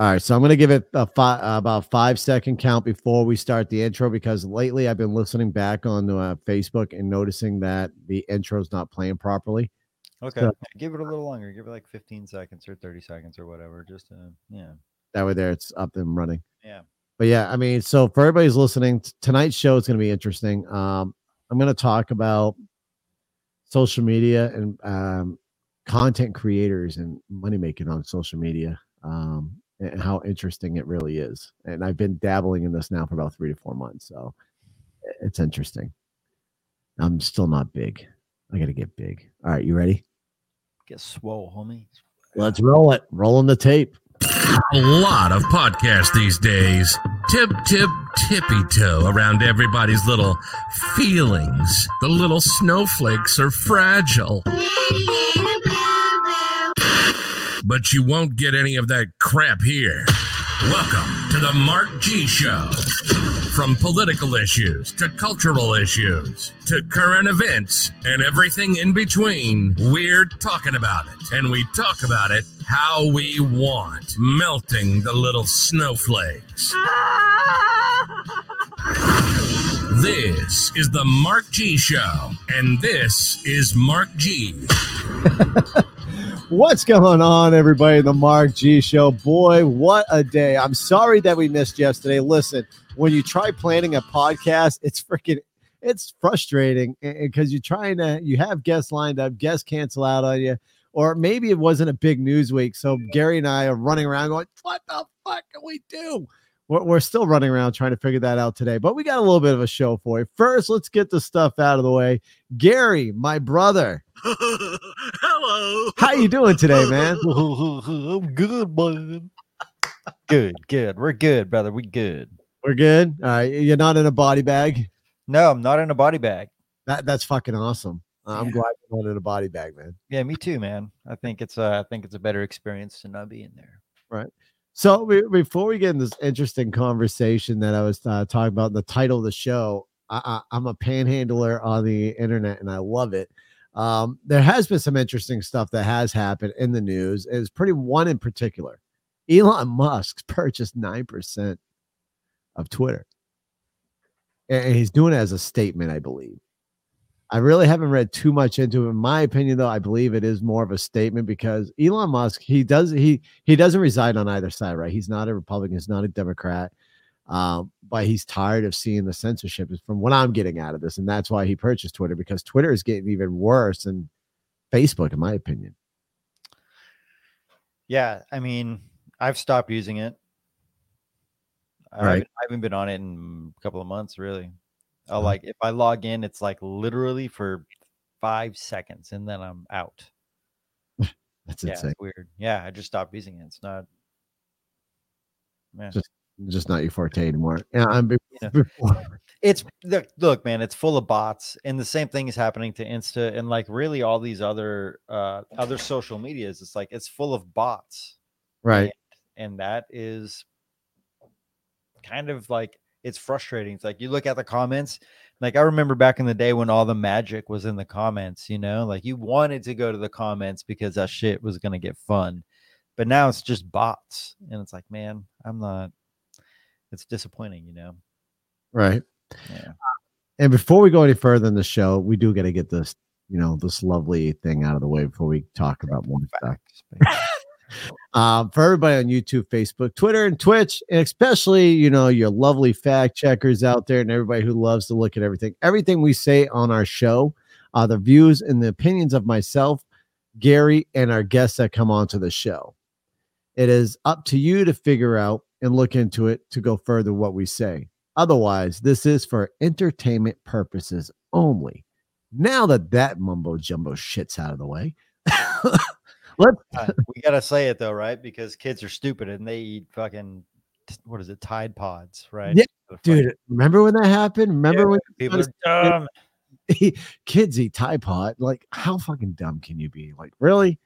All right, so I'm going to give it a five, about five second count before we start the intro because lately I've been listening back on uh, Facebook and noticing that the intro's not playing properly. Okay, So- give it a little longer. Give it like 15 seconds or 30 seconds or whatever. Just uh, yeah, That way, there it's up and running. yeah. But yeah, I mean, so for everybody's listening, tonight's show is going to be interesting. Um, I'm going to talk about social media and um, content creators and money making on social media um, and how interesting it really is. And I've been dabbling in this now for about three to four months, so it's interesting. I'm still not big. I got to get big. All right, you ready? Get swole, homie. Let's roll it. Rolling the tape. A lot of podcasts these days. Tip, tip, tippy toe around everybody's little feelings. The little snowflakes are fragile. But you won't get any of that crap here. Welcome to the Mark G Show. From political issues to cultural issues to current events and everything in between, we're talking about it. And we talk about it how we want, melting the little snowflakes. This is the Mark G Show, and this is Mark G. What's going on, everybody? The Mark G Show. Boy, what a day. I'm sorry that we missed yesterday. Listen, when you try planning a podcast, it's freaking it's frustrating because you're trying to you have guests lined up, guests cancel out on you, or maybe it wasn't a big news week. So Gary and I are running around going, What the fuck can we do? We're, we're still running around trying to figure that out today, but we got a little bit of a show for you. First, let's get the stuff out of the way. Gary, my brother, Hello. how you doing today, man? I'm good, bud. Good, good. We're good, brother. We good. We're good. Right, you're not in a body bag. No, I'm not in a body bag. That that's fucking awesome. Uh, I'm Yeah. glad you're not in a body bag, man. Yeah, me too, man. I think it's uh, I think it's a better experience to not be in there. Right. So we, before we get in this interesting conversation that I was uh, talking about, the title of the show, I, I, I'm a panhandler on the internet and I love it. Um, there has been some interesting stuff that has happened in the news. It's pretty one in particular. Elon Musk purchased nine percent of Twitter, and he's doing it as a statement, I believe. I really haven't read too much into it. In my opinion, though, I believe it is more of a statement because Elon Musk, he does he he doesn't reside on either side, right? He's not a Republican, he's not a Democrat. Um, but he's tired of seeing the censorship is from what I'm getting out of this. And that's why he purchased Twitter because Twitter is getting even worse than Facebook, in my opinion. Yeah, I mean, I've stopped using it. I Right. haven't, I haven't been on it in a couple of months, really. I'll Mhm. like if I log in, it's like literally for five seconds, and then I'm out. That's yeah, insane. weird. Yeah, I just stopped using it. It's not. Yeah. Just- Just not your forte anymore. Yeah, I'm Yeah. before- It's look, look, man. It's full of bots, and the same thing is happening to Insta and like really all these other uh other social medias. It's like it's full of bots. right. and that is kind of like it's frustrating. It's like you look at the comments, like I remember back in the day when all the magic was in the comments, you know, like you wanted to go to the comments because that shit was gonna get fun. But now it's just bots. And it's like, man, I'm not it's disappointing, you know. Right. Yeah. And before we go any further in the show, we do got to get this, you know, this lovely thing out of the way before we talk about more stuff. Facts, um, for everybody on YouTube, Facebook, Twitter, and Twitch, and especially you know your lovely fact checkers out there, and everybody who loves to look at everything. Everything we say on our show, uh, the views and the opinions of myself, Gary, and our guests that come onto the show. It is up to you to figure out and look into it to go further what we say. Otherwise, this is for entertainment purposes only. Now that that mumbo jumbo shit's out of the way, let's Uh, we gotta say it though, right? Because kids are stupid and they eat fucking what is it, Tide Pods, right? Yeah, dude remember when that happened remember Yeah, when people are dumb. kids eat tide pod like how fucking dumb can you be like really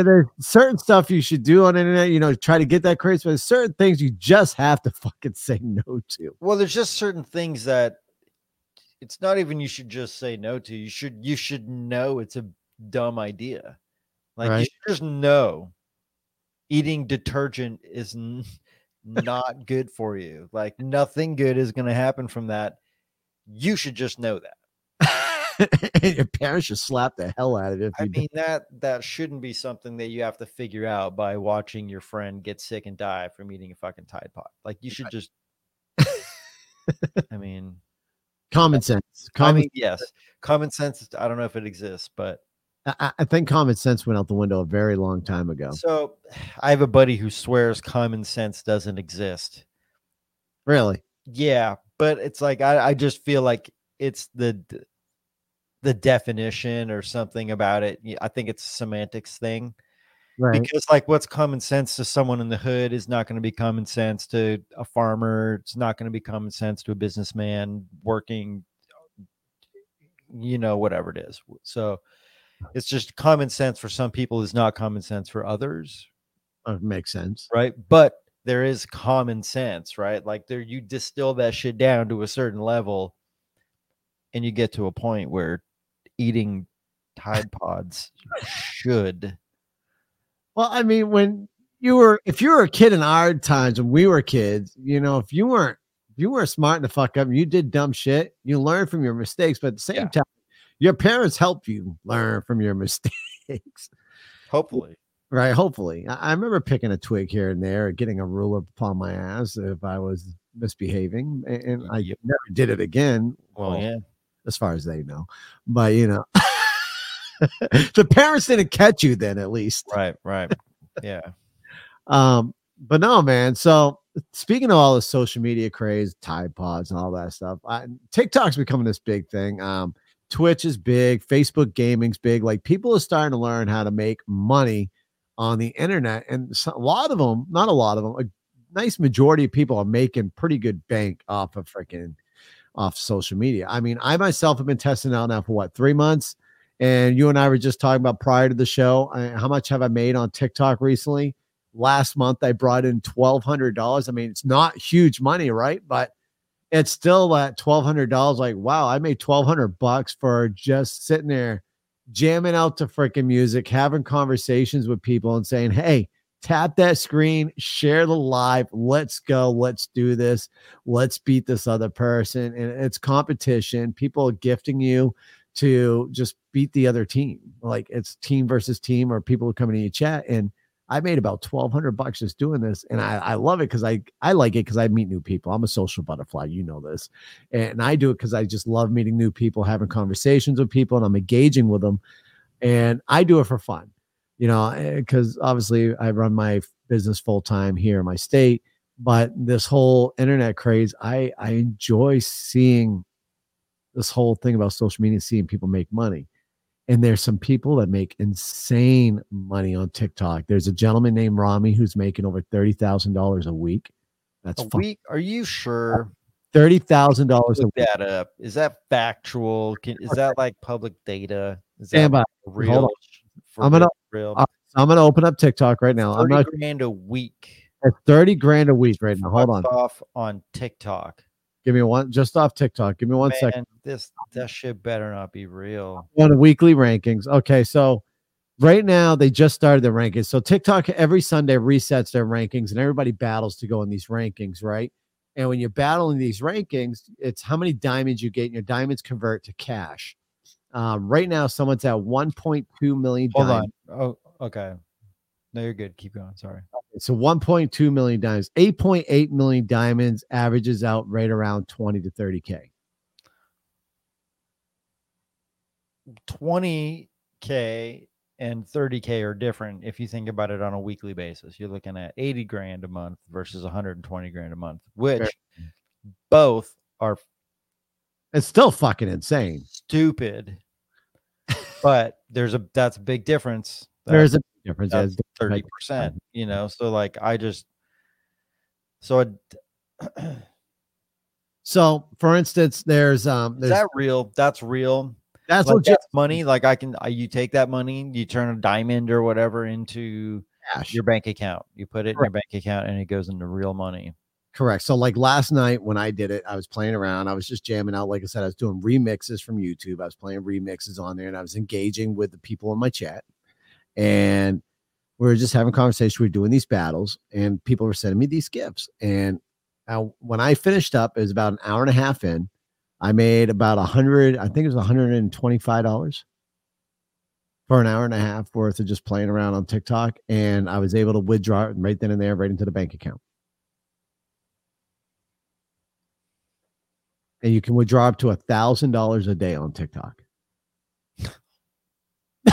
there's certain stuff you should do on the internet you know try to get that crazy but there's certain things you just have to fucking say no to Well, there's just certain things that it's not even you should just say no to. You should you should know it's a dumb idea. Like you Right. should just know eating detergent is n- not good for you. Like nothing good is going to happen from that. You should just know that. and your parents should slap the hell out of you. If I mean that that shouldn't be something that you have to figure out by watching your friend get sick and die from eating a fucking Tide Pod. Like you should just. I mean, common sense. I Common, mean, yes, common sense. I don't know if it exists, but I, I think common sense went out the window a very long time ago. so I have a buddy who swears common sense doesn't exist. Really? Yeah, but it's like I, I just feel like it's the the definition or something about it. I think it's a semantics thing Right. because like what's common sense to someone in the hood is not going to be common sense to a farmer. It's not going to be common sense to a businessman working you know whatever it is. So it's just common sense for some people is not common sense for others Uh, makes sense. right? But there is common sense, right? Like there, you distill that shit down to a certain level, and you get to a point where eating Tide Pods should. Well, I mean, when you were, if you were a kid in our times when we were kids, you know, if you weren't, if you weren't smart to fuck up, you did dumb shit. You learn from your mistakes, but at the same Yeah. time, your parents help you learn from your mistakes, Hopefully, right? Hopefully, I, I remember picking a twig here and there, getting a ruler upon my ass if I was misbehaving, and, I Yep. never did it again. well, Well, yeah, as far as they know, but you know, the parents didn't catch you then, at least. right, right, yeah. Um, but no, man. So speaking of all the social media craze, Tide Pods and all that stuff, I, TikTok's becoming this big thing. Um, Twitch is big, Facebook gaming's big. Like people are starting to learn how to make money on the internet, and so, a lot of them, not a lot of them, a nice majority of people are making pretty good bank off of freaking off social media. I mean, I myself have been testing out now for what three months, and you and I were just talking about prior to the show. I, how much have I made on TikTok recently? last month I brought in twelve hundred dollars. I mean, it's not huge money, right? But it's still at twelve hundred dollars. Like, wow, I made twelve hundred bucks for just sitting there jamming out to freaking music, having conversations with people, and saying, "Hey, tap that screen, share the live. Let's go. Let's do this. Let's beat this other person." And it's competition. People are gifting you to just beat the other team. Like it's team versus team, or people are coming to your chat and I made about twelve hundred bucks just doing this, and I, I love it because I I like it because I meet new people. I'm a social butterfly, you know this, and I do it because I just love meeting new people, having conversations with people, and I'm engaging with them, and I do it for fun, you know, eh, because obviously I run my business full time here in my state, but this whole internet craze, I I enjoy seeing this whole thing about social media, seeing people make money. And there's some people that make insane money on TikTok. There's a gentleman named Rami who's making over thirty thousand dollars a week. That's A week? Are you sure? thirty thousand dollars a Look week. that up. Is that factual? Can, is that like public data? Is that by. real? I'm gonna- real? uh, I'm gonna open up TikTok right now. I'm 30 not grand a week. at thirty grand a week right now. Hold on. Off on TikTok. Give me one just off TikTok. Give me one Man, second. This that shit better not be real. on weekly rankings. Okay, so right now they just started their rankings. So TikTok every Sunday resets their rankings and everybody battles to go in these rankings, right? And when you're battling these rankings, it's how many diamonds you get, and your diamonds convert to cash. Um, right now, someone's at 1.2 million Hold diamonds. on. Oh, okay. No, you're good. Keep going. Sorry. So 1.2 million diamonds, 8.8 million diamonds averages out right around 20 to 30k. 20k and 30k are different if you think about it on a weekly basis. You're looking at 80 grand a month versus 120 grand a month, which both are It's still fucking insane. stupid. but there's a that's a big difference. There's a difference. that's thirty percent. You know, so like I just so it, So, for instance, there's um, is that real? That's real. that's like what that's money. Like I can, I, you take that money, you turn a diamond or whatever into cash. your bank account. You put it in your bank account, and it goes into real money. Correct. So like last night when I did it, I was playing around. I was just jamming out. Like I said, I was doing remixes from YouTube. I was playing remixes on there and I was engaging with the people in my chat. And we were just having conversation. We were doing these battles, and people were sending me these gifts. And uh, when I finished up, it was about an hour and a half in. I made about a hundred. I think it was one hundred and twenty-five dollars for an hour and a half worth of just playing around on TikTok, and I was able to withdraw it right then and there, right into the bank account. And you can withdraw up to a thousand dollars a day on TikTok.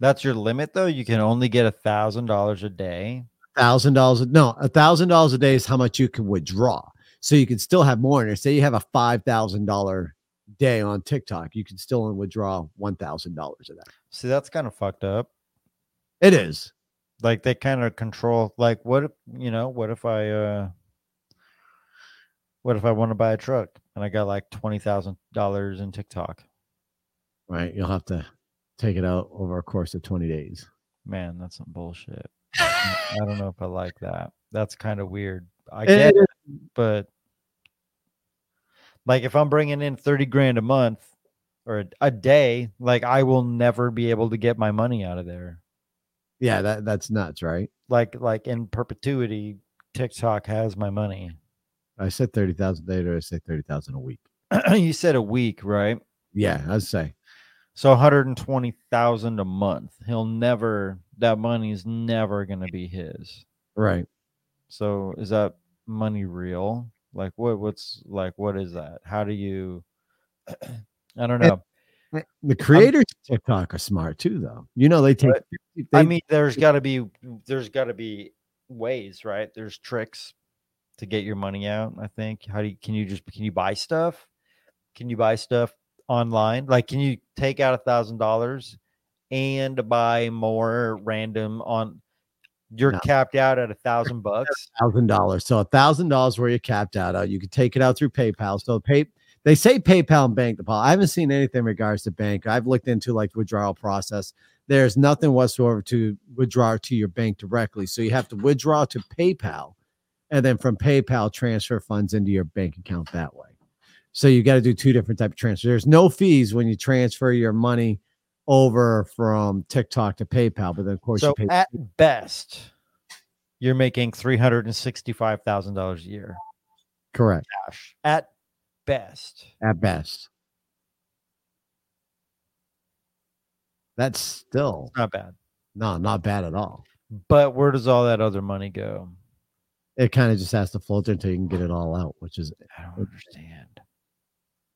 That's your limit, though. You can only get a thousand dollars a day. Thousand dollars, no, a thousand dollars a day is how much you can withdraw. So you can still have more in there. Say you have a five thousand dollar day on TikTok, you can still withdraw one thousand dollars of that. See, that's kind of fucked up. It is. Like they kind of control. Like, what if you know? What if I? uh What if I want to buy a truck and I got like twenty thousand dollars in TikTok? Right. You'll have to take it out over a course of 20 days. Man, that's some bullshit. I don't know if I like that. That's kind of weird. I get it, but like if I'm bringing in 30 grand a month or a, a day, like I will never be able to get my money out of there. Yeah, that, that's nuts, right? Like like in perpetuity, TikTok has my money. I said 30,000 a day, or I say 30,000 a week. you said a week, right? Yeah, I'd say. So 120,000 a month. He'll never that money's never going to be his. Right. So is that money real? Like what what's like what is that? How do you I don't know. The creators of TikTok are smart too, though. You know, they take. But, They, I mean there's got to be there's got to be ways, right? There's tricks to get your money out, I think. How do you can you just can you buy stuff? Can you buy stuff online? Like can you take out a thousand dollars and buy more random on you're No. capped out at a thousand bucks? thousand dollars. So a thousand dollars where you're capped out. Uh, you can take it out through PayPal. So pay. They say PayPal and bank deposit. I haven't seen anything in regards to bank. I've looked into like withdrawal process. There's nothing whatsoever to withdraw to your bank directly. So you have to withdraw to PayPal, and then from PayPal transfer funds into your bank account that way. So you got to do two different type of transfers. There's no fees when you transfer your money over from TikTok to PayPal, but then of course So you pay. at best, you're making three hundred and sixty-five thousand dollars a year correct. At best, at best. That's still not bad. no, not bad at all. But where does all that other money go? It kind of just has to filter until you can get it all out, which is I don't understand.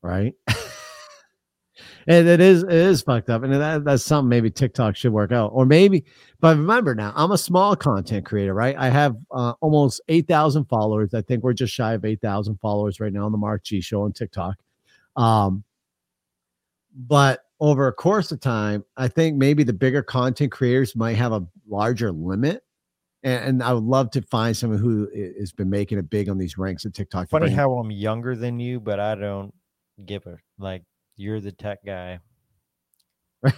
right. and it is it is fucked up, and that, that's something maybe TikTok should work out, or maybe. But remember now, I'm a small content creator, right? I have uh, almost eight thousand followers. I think we're just shy of eight thousand followers right now on the Mark G Show on TikTok. Um, but over a course of time, I think maybe the bigger content creators might have a larger limit. And, and I would love to find someone who has been making it big on these ranks of TikTok. Funny how I'm younger than you, but I don't give a like. You're the tech guy.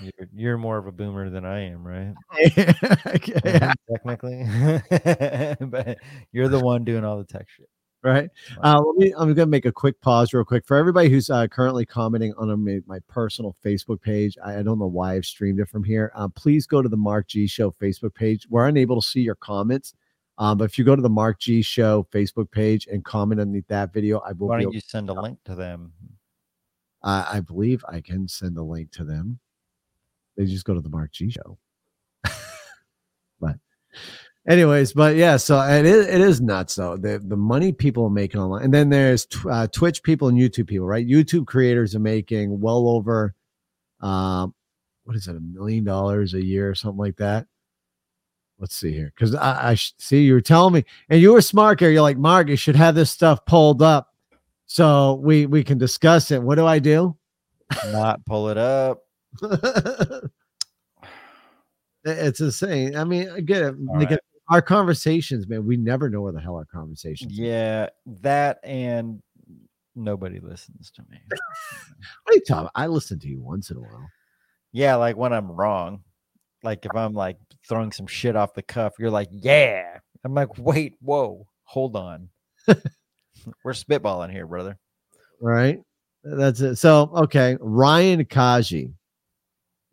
You're, you're more of a boomer than I am, right? yeah, Technically, but you're the one doing all the tech shit. Right. Uh, let me, I'm going to make a quick pause, real quick, for everybody who's uh, currently commenting on my, my personal Facebook page. I, I don't know why I've streamed it from here. Uh, please go to the Mark G Show Facebook page. We're unable to see your comments, um, but if you go to the Mark G Show Facebook page and comment underneath that video, I will. Why don't you send a link to them? uh, I believe I can send a link to them. They just go to the Mark G Show. but anyways but yeah so it is it is nuts though the the money people are making online. And then there's tw- uh, twitch people and youtube people right? Youtube creators are making well over um what is it a million dollars a year or something like that? Let's see here because i, I sh- see you were telling me and you were smart here you're like mark you should have this stuff pulled up so we we can discuss it. What do i do? Not pull it up. it's insane. I mean i get it. All Like, right. Our conversations man we never know where the hell our conversations are. Yeah, that and nobody listens to me. What are you talking? I listen to you once in a while. Yeah, like when I'm wrong. Like if I'm like throwing some shit off the cuff, you're like, yeah. I'm like, wait, whoa, hold on. We're spitballing here, brother. Right? That's it. So okay, Ryan Kaji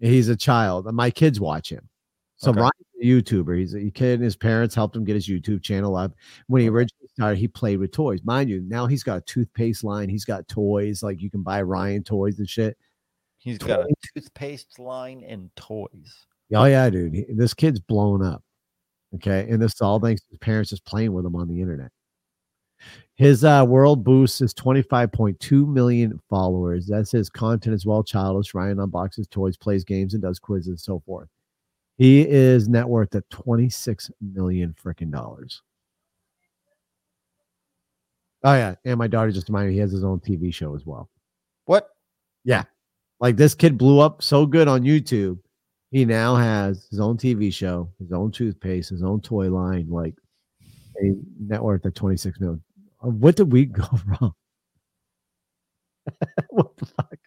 He's a child. My kids watch him. So Okay. Ryan's a YouTuber. He's a kid, and his parents helped him get his YouTube channel up. When he originally started, he played with toys. Mind you, now he's got a toothpaste line. He's got toys like you can buy Ryan toys and shit. He's got a toothpaste line and toys. Oh yeah, dude. This kid's blown up. Okay. And this is all thanks to his parents just playing with him on the internet. His uh, world boost is 25.2 million followers. That's his content as well. Childish Ryan unboxes toys, plays games, and does quizzes and so forth. He is net worth at 26 million freaking dollars. Oh yeah. And my daughter just reminded me he has his own TV show as well. What? Yeah, like this kid blew up so good on YouTube. He now has his own TV show, his own toothpaste, his own toy line, like a net worth of 26 million. Uh, What did we go wrong? what the fuck?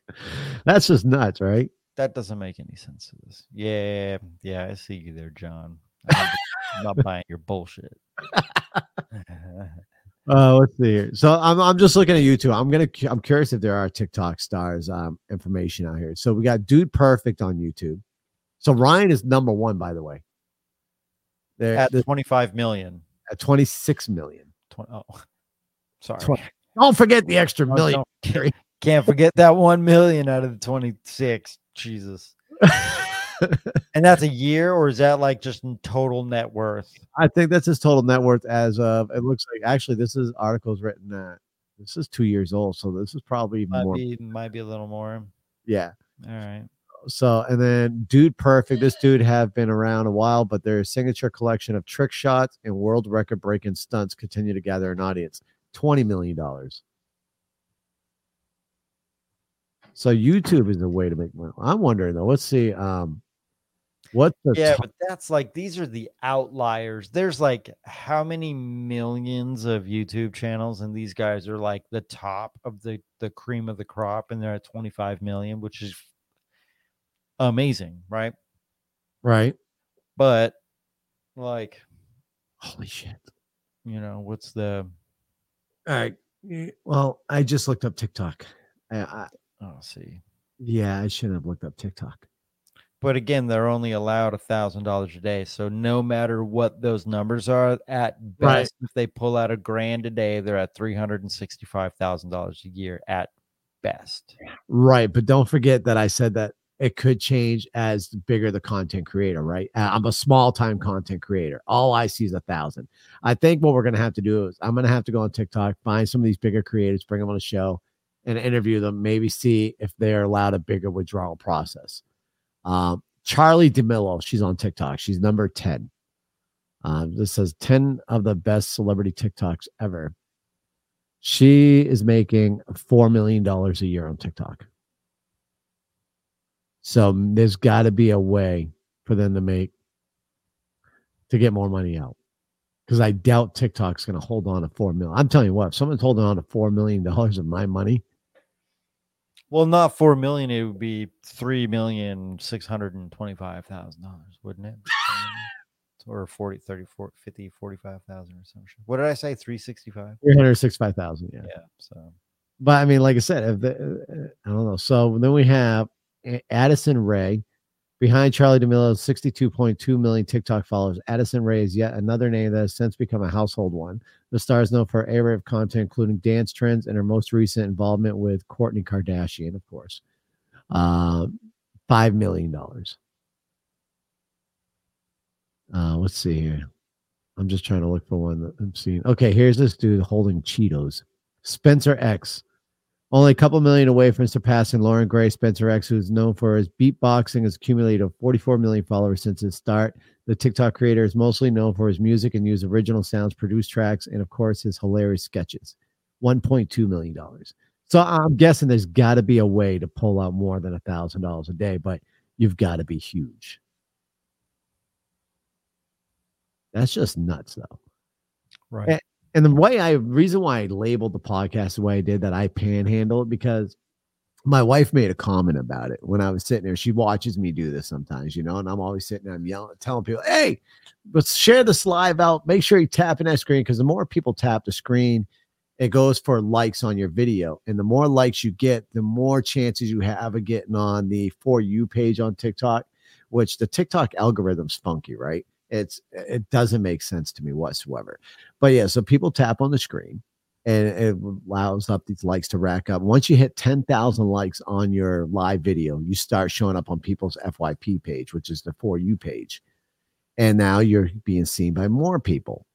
That's just nuts, right? That doesn't make any sense to this. Yeah, yeah, I see you there, John. I'm not- buying your bullshit. Uh, let's see here. So I'm I'm just looking at YouTube. I'm gonna I'm curious if there are TikTok stars um information out here. So we got Dude Perfect on YouTube. So Ryan is number one, by the way. There At at, 25 million. at 26 million. Twen- oh, sorry. Twen- Don't forget the extra million. don't- can't, can't forget that 1 million out of the 26. Jesus. And that's a year, or is that like just in total net worth? I think that's his total net worth as of it looks like actually this is articles written at this is two years old, so this is probably even Might more. be, might be a little more. Yeah. All right. So and then Dude Perfect, this dude have been around a while, but their signature collection of trick shots and world record breaking stunts continue to gather an audience. Twenty million dollars. So YouTube is a way to make money. I'm wondering though. Let's see. Um, what the Yeah, top- but that's like these are the outliers. There's like how many millions of YouTube channels, and these guys are like the top of the the cream of the crop, and they're at 25 million, which is amazing, right? right? But like, Holy shit! you know, what's the All right. Well, I just looked up TikTok. I, I, oh see. yeah, I shouldn't have looked up TikTok. But again, they're only allowed a thousand dollars a day. So no matter what those numbers are, at Right. best, if they pull out a grand a day, they're at three hundred and sixty-five thousand dollars a year at best. Right, but don't forget that I said that it could change as the bigger the content creator. Right, Uh, I'm a small time content creator. All I see is a thousand. I think what we're gonna have to do is I'm gonna have to go on TikTok, find some of these bigger creators, bring them on a show, and interview them. Maybe see if they're allowed a bigger withdrawal process. Um, Charli D'Amelio, she's on TikTok. She's number ten. Um, this says 10 of the best celebrity TikToks ever. She is making $4 million a year on TikTok. So there's got to be a way for them to make, to get more money out. Because I doubt TikTok's going to hold on to $4 million. I'm telling you what, if someone's holding on to $4 million of my money, Well, not four million, it would be three million six hundred and twenty-five thousand dollars, wouldn't it? or 40, 30, 40, 50, 45,000 or something. What did I say? 365? 365,000. Yeah. Yeah. So But I mean, like I said, if the, uh, I don't know. So then we have Addison Rae behind Charli D'Amelio's 62.2 million TikTok followers. Addison Rae is yet another name that has since become a household one. The star is known for an array of content, including dance trends and her most recent involvement with Kourtney Kardashian, of course. Um, $5 million. Uh, let's see here. I'm just trying to look for one that I'm seeing. Okay, here's this dude holding Cheetos. Spencer X. Only a couple million away from surpassing Loren Gray. Spencer X, who's known for his beatboxing, has accumulated 44 million followers since his start. The TikTok creator is mostly known for his music and use original sounds, produce tracks, and of course his hilarious sketches. $1.2 million. So I'm guessing there's got to be a way to pull out more than a thousand dollars a day, but you've got to be huge. That's just nuts, though. right. Eh, And the way I reason why I labeled the podcast the way I did that I panhandle it because my wife made a comment about it when I was sitting there. She watches me do this sometimes, you know, and I'm always sitting there, I'm yelling, telling people, hey, let's share this live out. Make sure you tap in that screen because the more people tap the screen it goes for likes on your video. And the more likes you get, the more chances you have of getting on the For You page on TikTok, which the TikTok algorithm's funky, right? It's uh, it doesn't make sense to me whatsoever. But yeah, so people tap on the screen and it allows up these likes to rack up. Once you hit 10,000 likes on your live video, you start showing up on people's FYP page, which is the For You page. And now you're being seen by more people.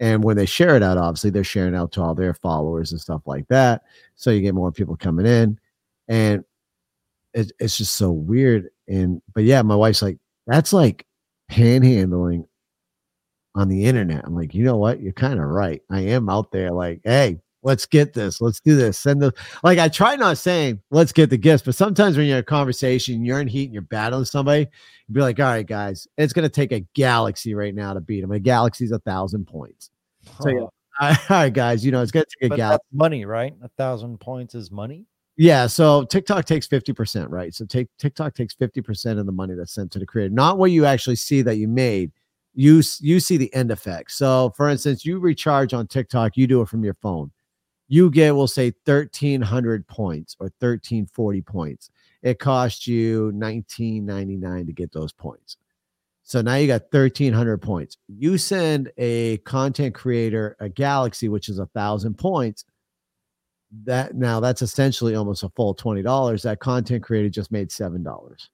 And when they share it out, obviously they're sharing out to all their followers and stuff like that. So you get more people coming in. And it, it's just so weird. And but yeah, my wife's like, that's like panhandling on the internet. I'm like, you know what? You're kind of right. I am out there like, hey, let's get this. Let's do this. Send the like I try not saying let's get the gifts, but sometimes when you're in a conversation, you're in heat and you're battling somebody, you'd be like, all right, guys, it's gonna take a galaxy right now to beat them. A galaxy's a thousand points. So yeah, all right, guys, you know, it's gonna take a But galaxy. that's money, right? A thousand points is money. Yeah, so TikTok takes 50%, right? So take TikTok takes 50% of the money that's sent to the creator, not what you actually see that you made. You you see the end effect. So for instance, you recharge on TikTok, you do it from your phone. You get, we'll say 1300 points or 1340 points. It costs you 19.99 to get those points. So now you got 1300 points. You send a content creator a galaxy, which is a thousand points that now that's essentially almost a full twenty dollars. That content creator just made seven dollars.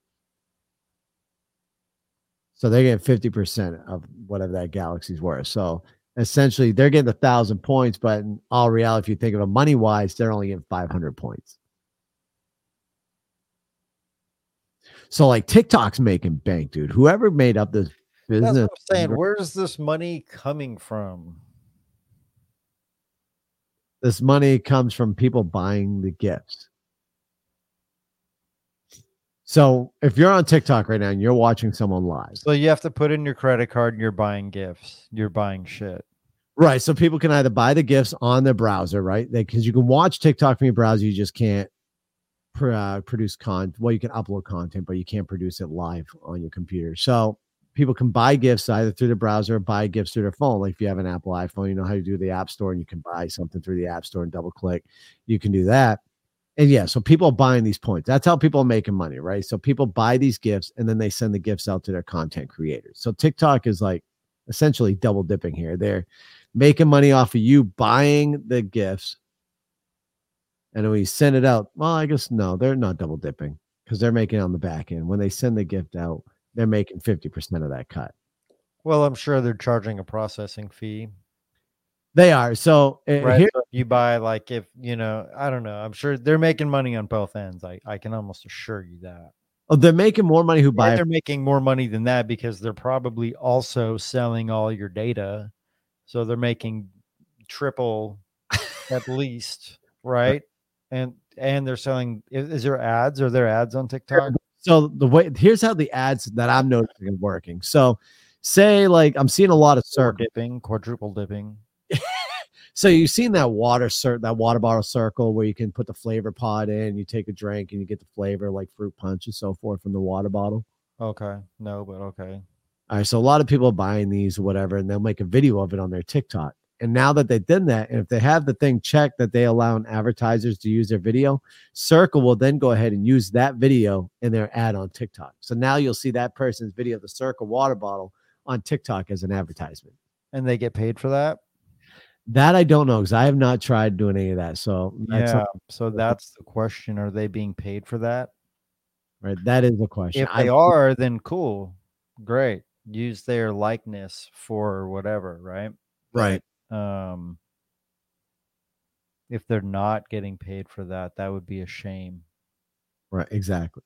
So they get fifty percent of whatever that galaxy's worth. So essentially, they're getting a thousand points, but in all reality, if you think of it money wise, they're only getting five hundred points. So like TikTok's making bank, dude. Whoever made up this That's business, what I'm saying. Where's this money coming from? This money comes from people buying the gifts. So if you're on TikTok right now and you're watching someone live, So you have to put in your credit card and you're buying gifts. You're buying shit. right? So people can either buy the gifts on their browser, right? Because you can watch TikTok from your browser, you just can't pr- uh, produce content. Well, you can upload content, but you can't produce it live on your computer. So people can buy gifts either through the browser or buy gifts through their phone. Like if you have an Apple iPhone, you know how you do the App Store and you can buy something through the App Store and double click. You can do that. And yeah, so people are buying these points. That's how people are making money, right? So people buy these gifts and then they send the gifts out to their content creators. So TikTok is like essentially double dipping here. They're making money off of you buying the gifts. And you send it out, well, I guess no, they're not double dipping because they're making on the back end. When they send the gift out, they're making 50% of that cut. Well, I'm sure they're charging a processing fee. They are. So uh, Right. here, So if you buy like if you know, I don't know. I'm sure they're making money on both ends. I, I can almost assure you that. oh, they're making more money who buy And they're making more money than that because they're probably also selling all your data. So they're making triple at least, right? And and they're selling is, is there ads? Are there ads on TikTok? So the way here's how the ads that I'm noticing are working. So say like I'm seeing a lot of Cirkul. dipping, quadruple dipping. So you've seen that water cir- that water bottle circle where you can put the flavor pod in, you take a drink and you get the flavor like fruit punch and so forth from the water bottle. Okay. No, but okay. All right, so a lot of people are buying these or whatever, and they'll make a video of it on their TikTok. And now that they've done that, and if they have the thing checked that they allow advertisers to use their video, Cirkul will then go ahead and use that video in their ad on TikTok. So now you'll see that person's video of the Cirkul water bottle on TikTok as an advertisement. And they get paid for that? That I don't know because I have not tried doing any of that. So that's yeah. So that's the question. Are they being paid for that? right. That is the question. If they I- are, then cool. Great. Use their likeness for whatever, right? right. Um if they're not getting paid for that, that would be a shame. Right, exactly.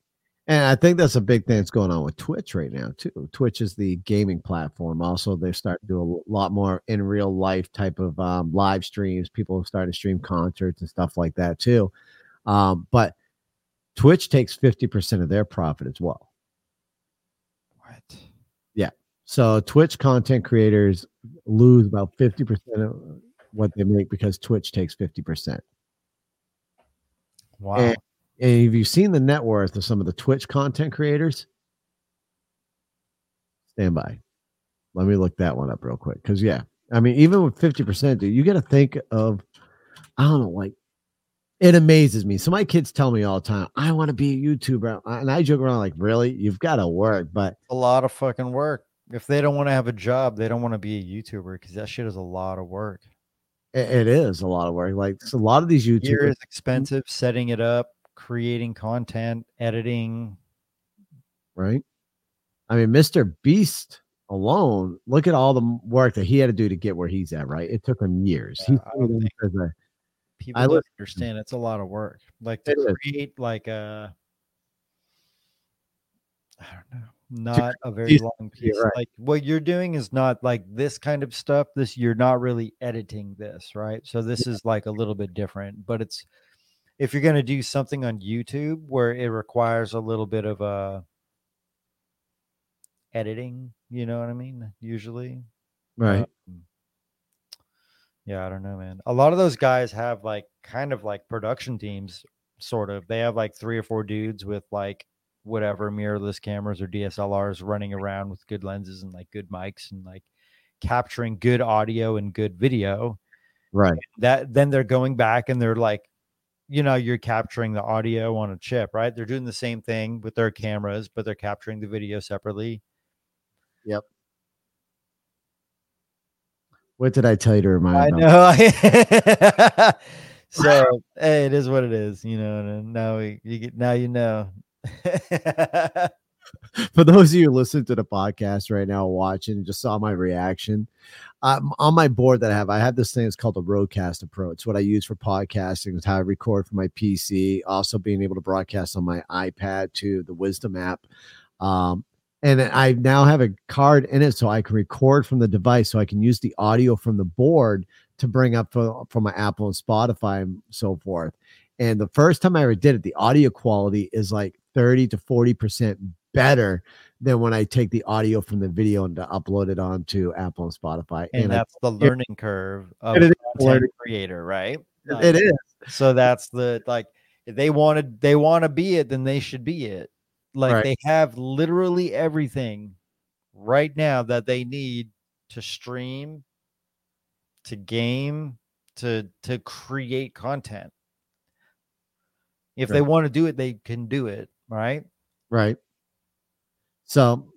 And I think that's a big thing that's going on with Twitch right now too. Twitch is the gaming platform. Also, they're starting to do a lot more in real life type of um, live streams. People are starting to stream concerts and stuff like that too. Um, but Twitch takes fifty percent of their profit as well. What? So Twitch content creators lose about fifty percent of what they make because Twitch takes fifty percent. Wow. And, and have you seen the net worth of some of the Twitch content creators? Stand by. Let me look that one up real quick. Because yeah, I mean, even with 50%, dude, you got to think of I don't know, like it amazes me. So my kids tell me all the time, I want to be a YouTuber. And I joke around like, really? You've got to work, but A lot of fucking work. If they don't want to have a job, they don't want to be a YouTuber because that shit is a lot of work. it, it is a lot of work. Like a lot of these Gear YouTubers, is expensive, setting it up, creating content, editing. right? I mean, Mr. Beast alone, look at all the work that he had to do to get where he's at, right? It took him years. Yeah, He's I don't think- a- People I don't understand it's a lot of work. Like to It is. create like a I don't know, not a very long piece. right. Like what you're doing is not like this kind of stuff. This you're not really editing this, right? So this is like a little bit different, but it's if you're gonna do something on YouTube where it requires a little bit of a editing, you know what I mean? Usually. right. Um, yeah, I don't know, man. A lot of those guys have like kind of like production teams, sort of. They have like three or four dudes with like whatever mirrorless cameras or DSLRs running around with good lenses and like good mics and like capturing good audio and good video. right. That then they're going back and they're like, you know, you're capturing the audio on a chip, right? They're doing the same thing with their cameras, but they're capturing the video separately. Yep. What did I tell you to remind I me about? know. so hey, it is what it is, you know. And uh, now we, you get now you know. For those of you who listen to the podcast right now, watching, just saw my reaction. Um, on my board that I have, I have this thing. It's called the Roadcast Pro. It's what I use for podcasting. It's how I record for my PC. Also, being able to broadcast on my iPad to the Wisdom app. Um, and I now have a card in it so I can record from the device, so I can use the audio from the board to bring up for my Apple and Spotify and so forth. And the first time I ever did it, the audio quality is like 30 to 40% better than when I take the audio from the video and to upload it onto Apple and Spotify. and I- that's the learning curve of It a is content learning- creator, right? Like, it is. So that's the like if they wanted they want to be it, then they should be it. Like Right. they have literally everything right now that they need to stream, to game, to to create content. If they want to do it, they can do it, right? Right. So,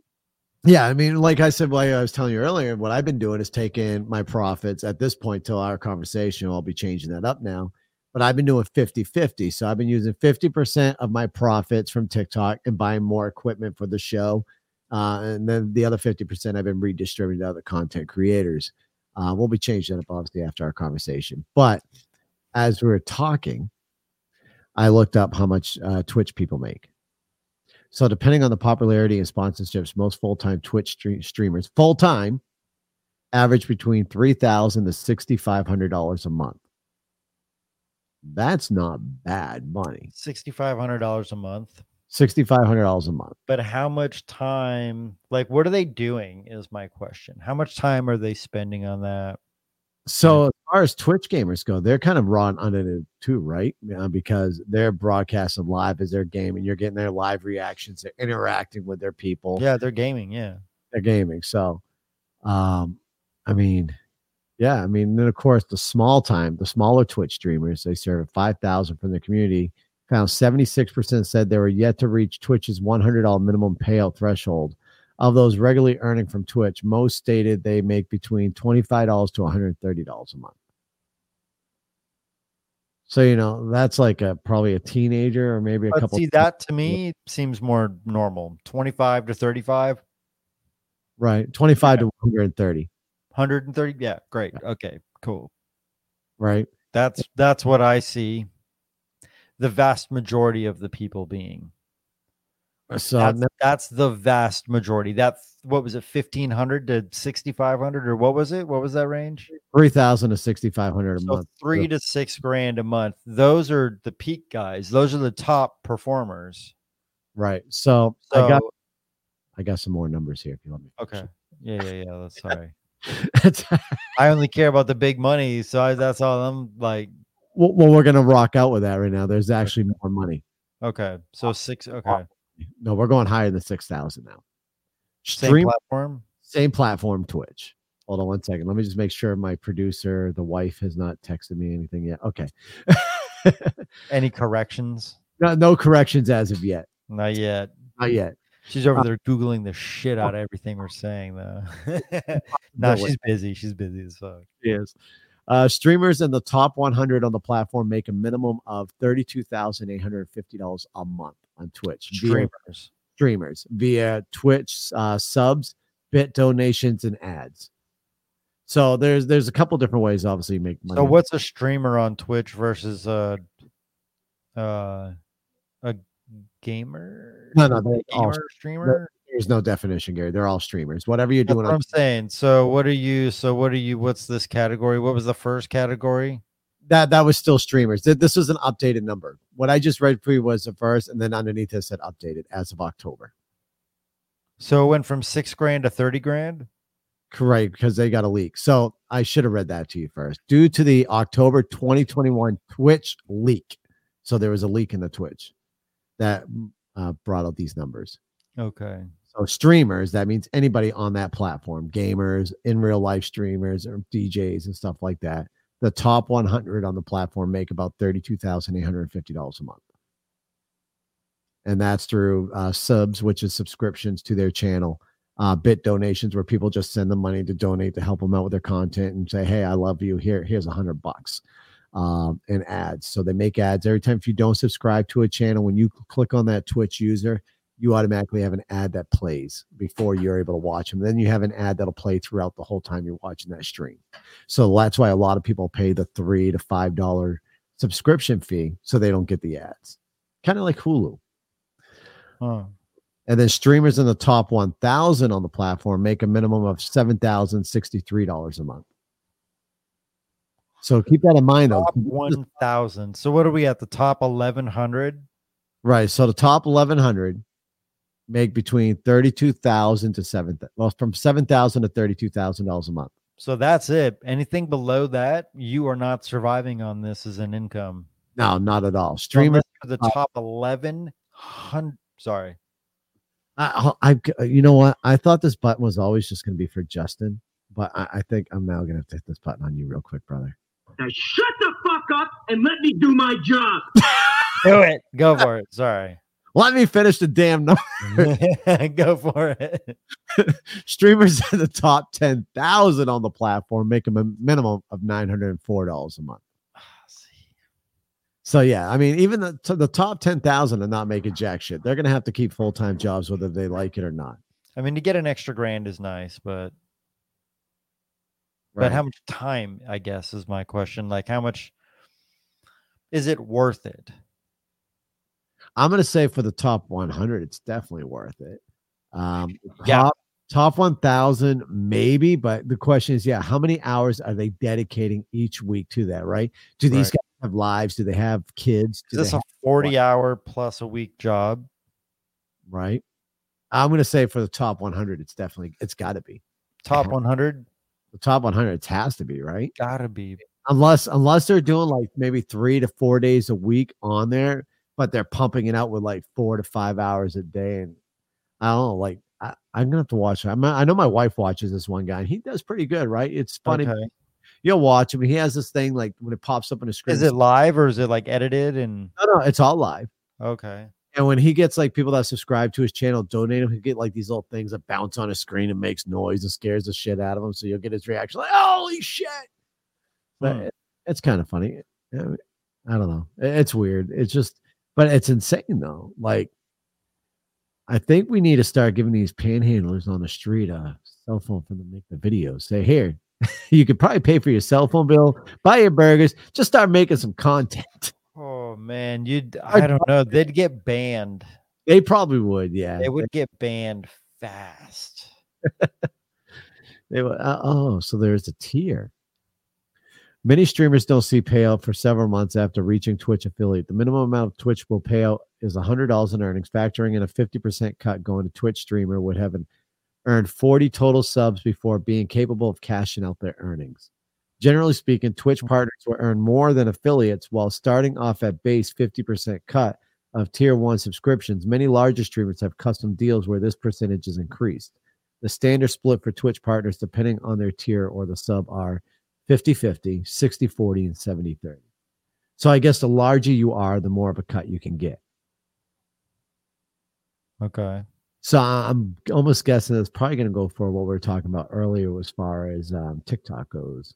yeah, I mean, like I said, like I was telling you earlier, what I've been doing is taking my profits at this point till our conversation. I'll be changing that up now, but I've been doing 50 50. So I've been using 50% of my profits from TikTok and buying more equipment for the show. Uh, and then the other 50% I've been redistributing to other content creators. Uh, we'll be changing that up obviously after our conversation. But as we were talking, I looked up how much uh, Twitch people make. So depending on the popularity and sponsorships, most full-time Twitch stream- streamers, full-time, average between 3,000 to sixty-five hundred dollars a month. That's not bad money. Sixty five hundred dollars a month. Sixty-five hundred dollars a month. But how much time like what are they doing is my question. How much time are they spending on that? So far as Twitch gamers go, they're kind of raw and unedited too, right? Uh, because they're broadcasting live as their game, and you're getting their live reactions. They're interacting with their people. Yeah, they're gaming, yeah. they're gaming. So, um, I mean, yeah, I mean, then of course the small time, the smaller Twitch streamers, they serve five thousand from the community. Found seventy six percent said they were yet to reach Twitch's one hundred dollar minimum payout threshold. Of those regularly earning from Twitch, most stated they make between twenty five dollars to one hundred thirty dollars a month. So you know that's like a probably a teenager or maybe a But couple. see that to me seems more normal. 25 to 35, right, twenty five to one hundred thirty. 130. Yeah, great. Okay, cool. Right. That's that's what I see the vast majority of the people being. So That's, that's the vast majority. That what was it, 1500 to 6500 or what was it? What was that range? three thousand to sixty five hundred a So month. three to six grand a month. Those are the peak guys. Those are the top performers. Right. So, So I got I got some more numbers here if you want me. okay. Yeah, yeah, yeah. That's sorry. I only care about the big money, so I, that's all I'm like. well, well, we're gonna rock out with that right now. There's actually more money. Okay, so uh, six. Uh, okay, No, we're going higher than six thousand now. same platform. same platform, Twitch. Hold on one second. Let me just make sure my producer, the wife, has not texted me anything yet. Okay. Any corrections? no, no corrections as of yet. Not yet. Not yet. She's over uh, there googling the shit out uh, of everything we're saying, though. no, No she's busy. She's busy as fuck. Yes. Uh, streamers in the top 100 on the platform make a minimum of $32,850 a month on Twitch. via Streamers. streamers via Twitch uh, subs, bit donations, and ads. So there's there's a couple different ways, obviously, you make money. So what's a streamer on Twitch versus a uh a gamer? No, no, all- gamer streamer. There's no definition, Gary. They're all streamers. Whatever you're That's doing, what I'm saying. So what are you? So what are you? What's this category? What was the first category? that that was still streamers. This was an updated number. What I just read for you was the first, and then underneath it said updated as of October. So it went from six grand to thirty grand. Correct, because they got a leak. So I should have read that to you first. Due to the October 2021 Twitch leak. So there was a leak in the Twitch that uh, brought out these numbers. Okay. So streamers, that means anybody on that platform, gamers, in real life streamers or DJs and stuff like that. The top 100 on the platform make about $32,850 a month. And that's through uh, subs, which is subscriptions to their channel, uh, bit donations where people just send them money to donate to help them out with their content and say, Hey, I love you. Here, here's a hundred bucks. Um, and ads. So they make ads every time. If you don't subscribe to a channel, when you click on that Twitch user, you automatically have an ad that plays before you're able to watch them. Then you have an ad that'll play throughout the whole time you're watching that stream. So that's why a lot of people pay the three to five dollar subscription fee so they don't get the ads. Kind of like Hulu. Huh. And then streamers in the top 1,000 on the platform make a minimum of $7,063 a month. So keep that in mind, though. Top one thousand. So what are we at the top eleven hundred? Right. So the top 1,100 make between 32,000 to 7,000. Well, from 7,000 to $32,000 a month. So that's it. Anything below that, you are not surviving on this as an income. No, not at all. So Streamers. unless the uh, top eleven hundred. Sorry. I, I, I- uh, you know what? I thought this button was always just going to be for Justin, but I, I think I'm now going to have to hit this button on you real quick, brother. Now shut the fuck up and let me do my job. Do it. Go for it. Sorry. Let me finish the damn number. Go for it. Streamers in the top 10,000 on the platform make them a minimum of $904 a month. Ah, so, yeah, I mean, even the, the top 10,000 are not making jack shit. They're going to have to keep full time jobs whether they like it or not. I mean, to get an extra grand is nice, but Right. but how much time? I guess is my question. Like, how much is it worth it? I'm going to say for the top 100, it's definitely worth it. Um, Yeah. top, top 1,000, maybe, but the question is, yeah, how many hours are they dedicating each week to that? Right? Do these Right. guys have lives? Do they have kids? Do Is this a forty-hour plus a week job? right? I'm going to say for the top 100, it's definitely it's got to be Top Uh-huh. one hundred? the top 100. It has to be right, Gotta be. unless unless they're doing like maybe three to four days a week on there, but they're pumping it out with like four to five hours a day, and I don't know, like. I, I'm gonna have to watch. it. I'm, I know my wife watches this one guy, and he does pretty good, right? It's funny. Okay. You'll watch him. He has this thing like when it pops up on the screen. Is it live or is it like edited and No, no, it's all live. okay? And when he gets like people that subscribe to his channel, donate him, he get like these little things that bounce on his screen and makes noise and scares the shit out of him. So you'll get his reaction like, "Holy shit!" But Hmm. it- it's kind of funny. I mean, I don't know. It- It's weird. It's just, but it's insane though. Like, I think we need to start giving these panhandlers on the street a cell phone for them to make the videos. Say, here, you could probably pay for your cell phone bill, buy your burgers, just start making some content. Oh man, you'd I don't know. They'd get banned. They probably would, yeah. They would get banned fast. They would, uh, oh, so there's a tier. Many streamers don't see payout for several months after reaching Twitch affiliate. The minimum amount of Twitch will pay out is $100 in earnings. Factoring in a 50% cut going to Twitch streamer would have earned 40 total subs before being capable of cashing out their earnings. Generally speaking, Twitch hmm. partners will earn more than affiliates while starting off at base 50% cut of tier one subscriptions. Many larger streamers have custom deals where this percentage is increased. The standard split for Twitch partners, depending on their tier or the sub, are 50 50, 60 40, and 70 30. So I guess the larger you are, the more of a cut you can get. Okay. So I'm almost guessing it's probably going to go for what we were talking about earlier as far as um, TikTok goes.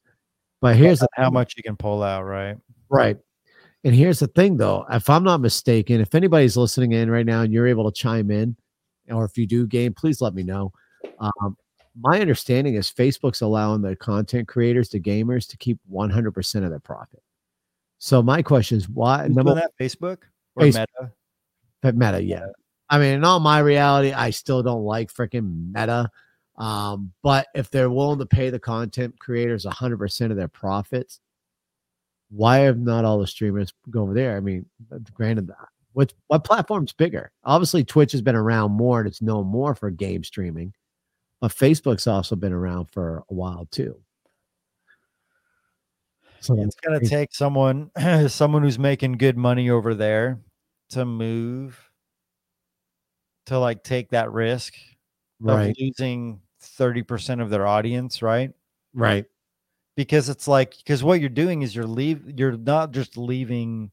But here's the how much you can pull out, right? Right. And here's the thing, though. If I'm not mistaken, if anybody's listening in right now and you're able to chime in, or if you do game, please let me know. Um, my understanding is Facebook's allowing the content creators, the gamers, to keep 100% of their profit. So my question is, why? Who's Number that Facebook or Facebook. Meta? But Meta, yeah. I mean, in all my reality, I still don't like freaking Meta. Um, but if they're willing to pay the content creators 100% of their profits, why have not all the streamers go over there? I mean, granted, what what platform's bigger? Obviously, Twitch has been around more and it's known more for game streaming, but Facebook's also been around for a while too. So It's gonna take someone someone who's making good money over there to move to like take that risk right, of losing 30% of their audience, right? right, Because it's like because what you're doing is you're leave you're not just leaving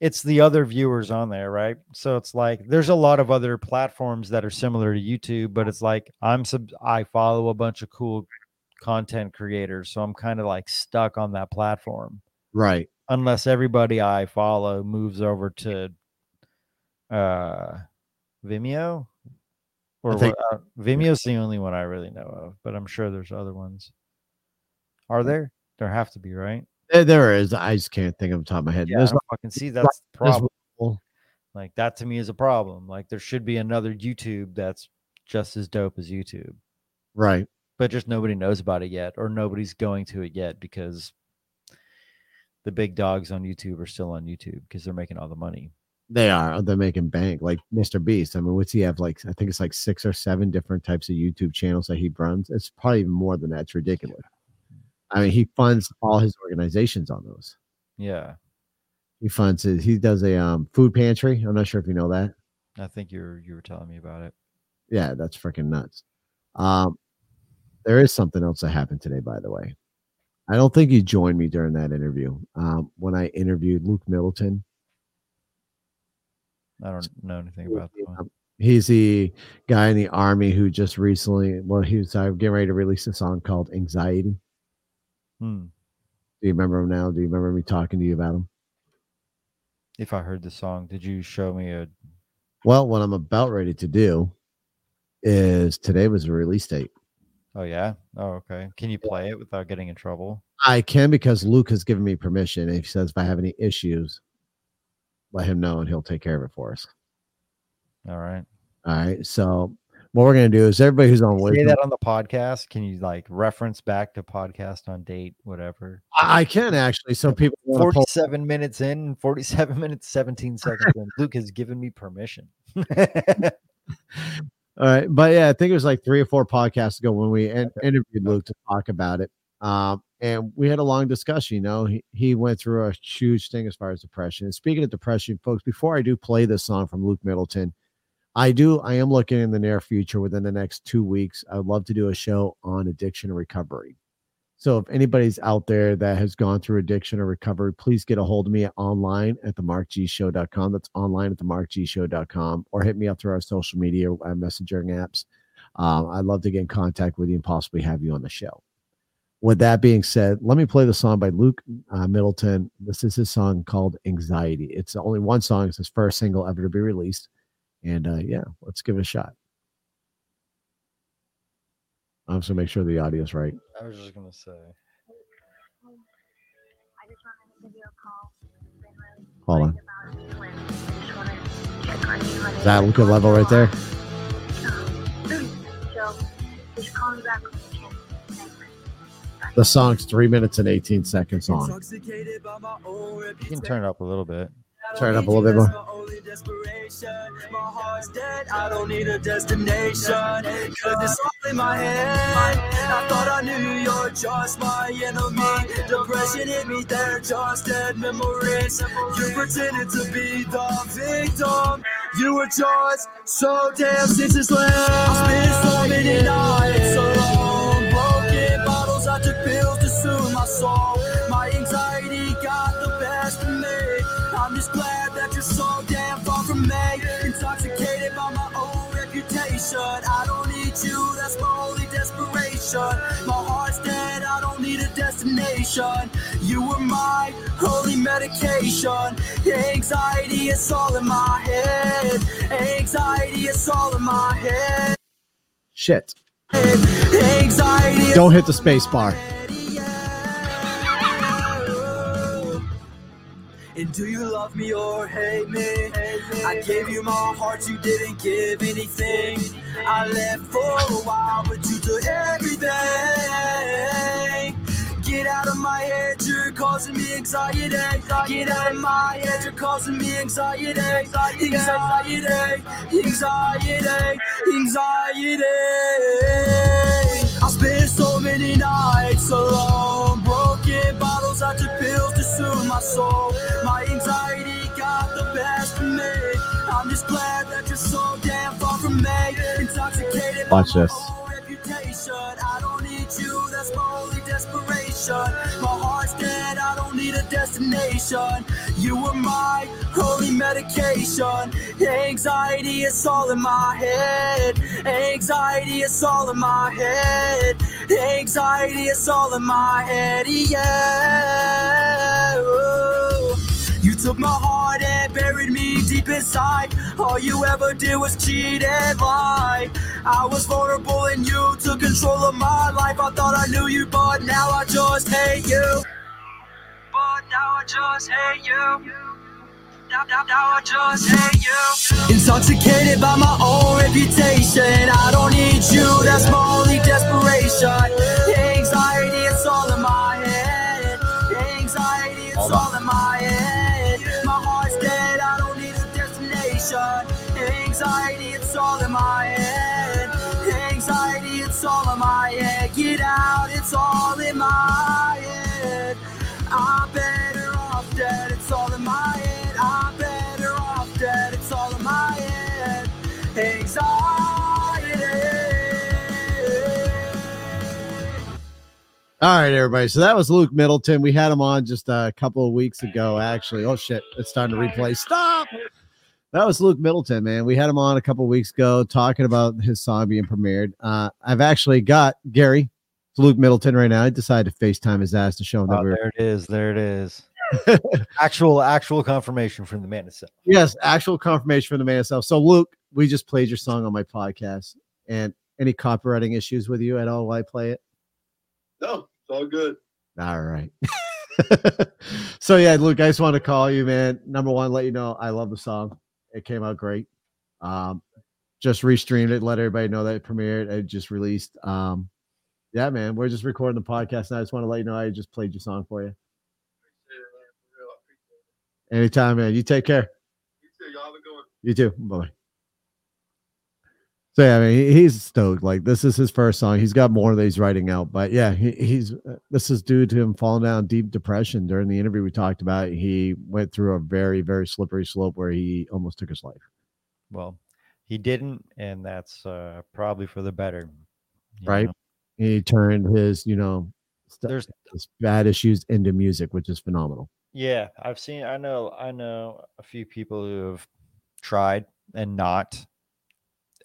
it's the other viewers on there, right? So it's like there's a lot of other platforms that are similar to YouTube, but it's like I'm sub I follow a bunch of cool content creators, so I'm kind of like stuck on that platform right. unless everybody I follow moves over to uh Vimeo or think- uh, Vimeo's the only one I really know of, but I'm sure there's other ones. Are there? There have to be, right? There, is. I just can't think of the top of my head. Yeah, There's I don't fucking see that's the problem. Like that to me is a problem. Like there should be another YouTube that's just as dope as YouTube, right. but just nobody knows about it yet, or nobody's going to it yet because the big dogs on YouTube are still on YouTube because they're making all the money. They are. They're making bank like Mr. Beast. I mean, what's he have? Like, I think it's like six or seven different types of YouTube channels that he runs. It's probably even more than that. It's ridiculous. I mean, he funds all his organizations on those. Yeah, He funds his, he does a um, food pantry. I'm not sure if you know that. I think you're you were telling me about it. Yeah, that's freaking nuts. Um, there is something else that happened today, by the way. I don't think you joined me during that interview. Um, when I interviewed Luke Middleton, I don't know anything about that one. He's the guy in the army who just recently, well, he was uh, getting ready to release a song called Anxiety. Hmm. Do you remember him now? Do you remember me talking to you about him? If I heard the song, did you show me a? Well, what I'm about ready to do is today was the release date. Oh yeah. Oh okay. Can you play it without getting in trouble? I can because Luke has given me permission. If he says if I have any issues, let him know and he'll take care of it for us. All right. All right. So what we're gonna do is everybody who's on Say that on the podcast. Can you like reference back to podcast on date, whatever? I, I can actually. So people wanna pull- 47 minutes in, 47 minutes, 17 seconds in. Luke has given me permission. All right, but yeah, I think it was like three or four podcasts ago when we in- interviewed Luke to talk about it. Um, and we had a long discussion. You know, he he went through a huge thing as far as depression. And speaking of depression, folks, before I do play this song from Luke Middleton, I do I am looking in the near future within the next two weeks. I would love to do a show on addiction and recovery. So if anybody's out there that has gone through addiction or recovery, please get a hold of me online at the markgshow.com. That's online at the markgshow.com or hit me up through our social media uh, messaging apps. Um, I'd love to get in contact with you and possibly have you on the show. With that being said, let me play the song by Luke uh, Middleton. This is his song called Anxiety. It's only one song. It's his first single ever to be released. And uh, yeah, let's give it a shot. I'm just gonna make sure the audio's right. I was just going to say. I just wanted to give you a call. Been really Hold on. worried about you and just wanna check on you and Is that a good level right there? So just call me back when you can. Thanks. The song's three minutes and 18 seconds long. You can turn it up a little bit. Turn it up a little bit more. Desperation, my heart's dead, I don't need a destination. Cause it's all in my head. I thought I knew you're just my enemy. Depression hit me, they're just dead memories. You pretended to be the victim. You were just so damn senseless. I spent so many nights alone, broken bottles. I took pills to soothe my soul. My anxiety got the best of me. I'm just glad so damn far from me. Intoxicated by my own reputation. I don't need you, that's my only desperation. My heart's dead, I don't need a destination. You were my holy medication. Anxiety is all in my head. Anxiety is all in my head. Shit. Anxiety Don't hit the space bar. And do you love me or hate me? I gave you my heart, you didn't give anything. I left for a while, but you took everything. Get out of my head, you're causing me anxiety. Get out of my head, you're causing me anxiety. Anxiety, anxiety, anxiety. I spent so many nights alone, broken bottles. Pills to soothe my soul. My anxiety got the best of me. I'm just glad that you're so damn far from me. Intoxicated Watch this. reputation. I don't need you, that's my only desperation. My heart's dead, I don't need a destination. You were my holy medication. Anxiety is all in my head. Anxiety is all in my head. Anxiety is all in my head. Yeah. Ooh. You took my heart and buried me deep inside. All you ever did was cheat and lie. I was vulnerable and you took control of my life. I thought I knew you, but now I just hate you. But now I just hate you. Now, now, now I just hate you. Intoxicated by my own reputation. I don't need you, that's my only desperation. Anxiety, it's all in my head. Anxiety, it's all in my head. My heart's dead, I don't need a destination. Anxiety, it's all in my head. Anxiety, it's all in my head. Get out, it's all in my head. I'm All right, everybody. So that was Luke Middleton. We had him on just a couple of weeks ago, actually. Oh shit, it's time to replay. Stop. That was Luke Middleton, man. We had him on a couple of weeks ago talking about his song being premiered. Uh, I've actually got Gary, it's Luke Middleton right now. I decided to FaceTime his ass to show him that Oh, we were there it is. There it is. actual actual confirmation from the man himself. Yes, actual confirmation from the man himself. So, Luke, we just played your song on my podcast. And any copywriting issues with you at all while I play it? No, it's all good. All right. so, yeah, Luke, I just want to call you, man. Number one, let you know I love the song. It came out great. Um, just restreamed it, let everybody know that it premiered. It just released. Um, yeah, man, we're just recording the podcast. And I just want to let you know I just played your song for you. Appreciate it, man. For real, I appreciate it. Anytime, man. You take care. You too. Y'all have a good one. You too. Bye. So yeah, I mean, he's stoked. Like this is his first song. He's got more that he's writing out, but yeah, he, he's uh, this is due to him falling down deep depression during the interview we talked about. He went through a very very slippery slope where he almost took his life. Well, he didn't, and that's uh, probably for the better. Right. know? He turned his you know st- There's his bad issues into music, which is phenomenal. Yeah, I've seen. I know. I know a few people who have tried and not,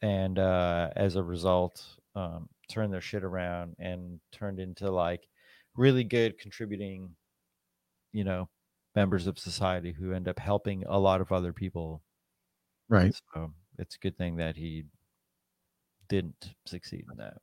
and uh, as a result, um, turned their shit around and turned into like really good contributing, you know, members of society who end up helping a lot of other people. Right. So it's a good thing that he didn't succeed in that.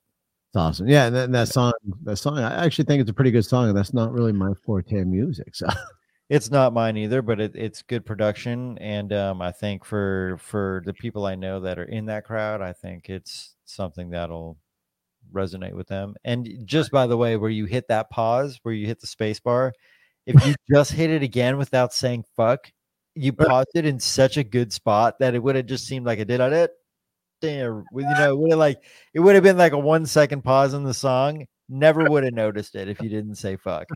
It's awesome. Yeah, and then that song, that song, I actually think it's a pretty good song, and that's not really my forte music. So It's not mine either, but it, it's good production, and um, I think for for the people I know that are in that crowd, I think it's something that'll resonate with them. And just by the way, where you hit that pause, where you hit the space bar, if you just hit it again without saying "fuck," you paused it in such a good spot that it would have just seemed like it did on it. Damn, you know, would have like it would have been like a one second pause in the song, Never would have noticed it if you didn't say fuck.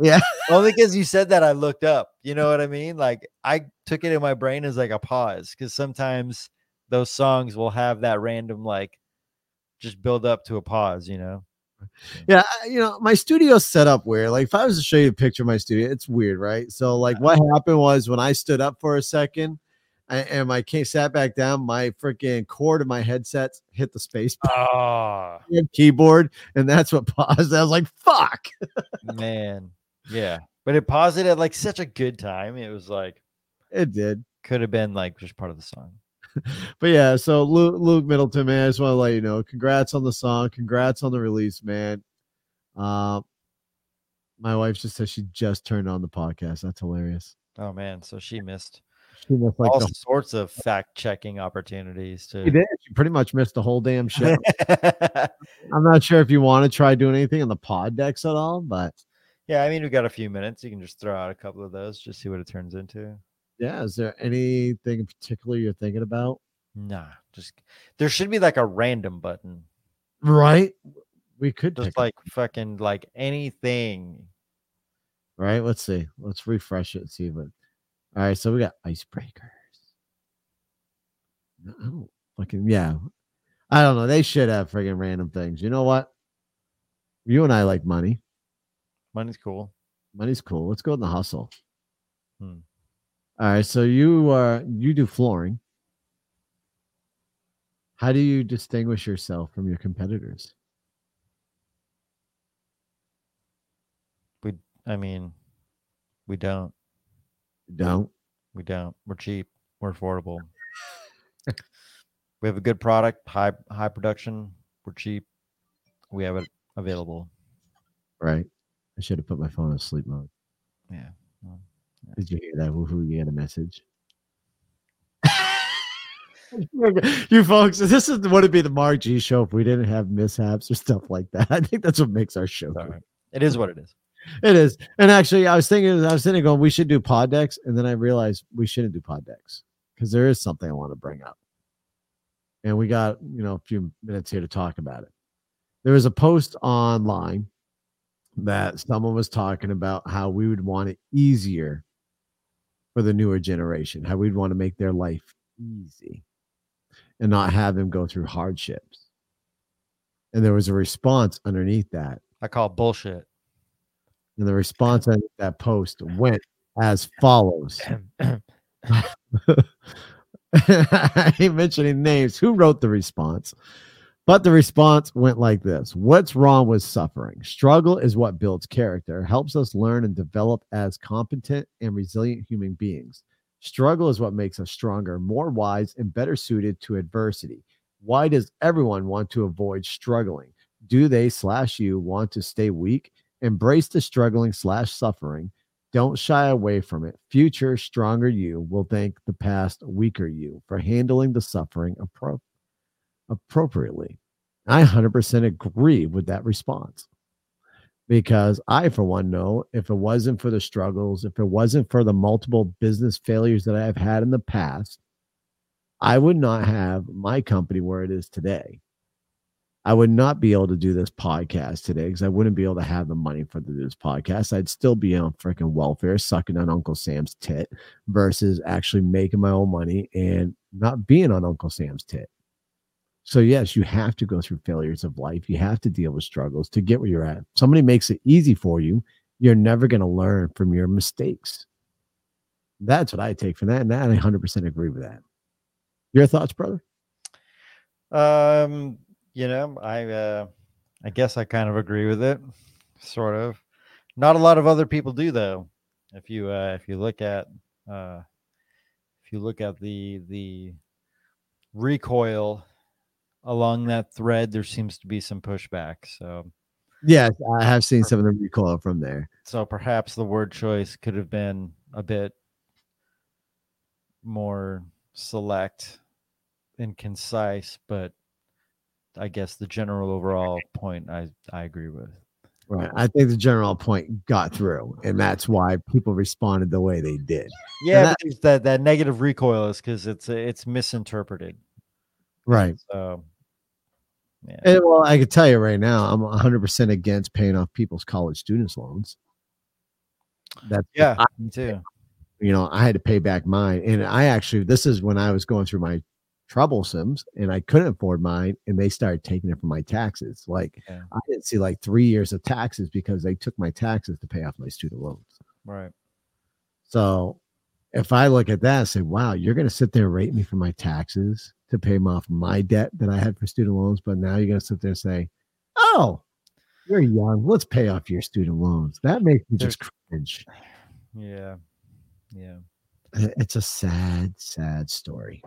Yeah. Only because you said that I looked up. You know what I mean? Like I took it in my brain as like a pause because sometimes those songs will have that random like just build up to a pause, you know? Yeah, you know, my studio's set up weird. Like, if I was to show you a picture of my studio, it's weird, right? So, like, what happened was when I stood up for a second a- and my case sat back down, my freaking cord of my headset hit the space Oh keyboard, and that's what paused. I was like, "Fuck!" man. Yeah. But it paused it at like such a good time. It was like It did. could have been like just part of the song. But yeah, so Luke, Luke Middleton, man, I just want to let you know, congrats on the song, congrats on the release, man. Uh, my wife just said she just turned on the podcast. That's hilarious. Oh man. So she missed She missed like all the, sorts of fact checking opportunities to did. She pretty much missed the whole damn show. I'm not sure if you want to try doing anything on the pod decks at all, but yeah, I mean we got a few minutes. You can just throw out a couple of those, just see what it turns into. yeah, is there anything in particular you're thinking about? Nah, just there should be like a random button. Right, we could Just like fucking like anything. right. Let's see. Let's refresh it. See what. All right, so we got icebreakers. No, fucking yeah. I don't know. They should have friggin' random things. You know what? You and I like money. Money's cool. Money's cool. Let's go in the hustle. Hmm. All right. So you uh you do flooring. How do you distinguish yourself from your competitors? We I mean, we don't. Don't. We don't. We're cheap. We're affordable. we have a good product, high high production. We're cheap. We have it available. Right. I should have put my phone on sleep mode. Yeah. well, Did you hear that? Woohoo, you get a message. you folks, this is would it be the Mark G show if we didn't have mishaps or stuff like that. I think that's what makes our show. right. It is what it is. It is. And actually, I was thinking, I was sitting going, we should do pod decks. And then I realized we shouldn't do pod decks because there is something I want to bring up. And we got, you know, a few minutes here to talk about it. There was a post online that someone was talking about how we would want it easier for the newer generation, how we'd want to make their life easy and not have them go through hardships. And there was a response underneath that. I call bullshit. And the response on that post went as follows. I ain't mentioning names. Who wrote the response? But the response went like this What's wrong with suffering? Struggle is what builds character, helps us learn and develop as competent and resilient human beings. Struggle is what makes us stronger, more wise, and better suited to adversity. Why does everyone want to avoid struggling? Do they slash you want to stay weak? Embrace the struggling slash suffering. Don't shy away from it. Future stronger you will thank the past weaker you for handling the suffering appro- appropriately. I 100% agree with that response because I, for one, know if it wasn't for the struggles, if it wasn't for the multiple business failures that I've had in the past, I would not have my company where it is today. I would not be able to do this podcast today because I wouldn't be able to have the money for the, this podcast. I'd still be on freaking welfare, sucking on Uncle Sam's tit versus actually making my own money and not being on Uncle Sam's tit. So, yes, you have to go through failures of life. You have to deal with struggles to get where you're at. Somebody makes it easy for you, you're never going to learn from your mistakes. That's what I take from that. And that I 100% agree with that. Your thoughts, brother? Um, you know, I uh I guess I kind of agree with it. Sort of. Not a lot of other people do though. If you uh if you look at uh if you look at the the recoil along that thread, there seems to be some pushback. So Yes, I have seen some of the recoil from there. so perhaps the word choice could have been a bit more select and concise, but I guess the general overall point I I agree with. Right. I think the general point got through, and mm-hmm. that's why people responded the way they did. Yeah, that- because that that negative recoil is because it's it's misinterpreted. Right. So Yeah. And, well, I can tell you right now, I'm 100% against paying off people's college students loans. That's yeah, I- me too. you know, I had to pay back mine. And I actually, this is when I was going through my troublesomes and I couldn't afford mine. And they started taking it from my taxes. Like Yeah. I didn't see like three years of taxes because they took my taxes to pay off my student loans. Right. So if I look at that and say, wow, you're going to sit there and rate me for my taxes to pay off my debt that I had for student loans, but now you're going to sit there and say, oh, you're young. Let's pay off your student loans. That makes me just cringe. Yeah. Yeah. It's a sad, sad story.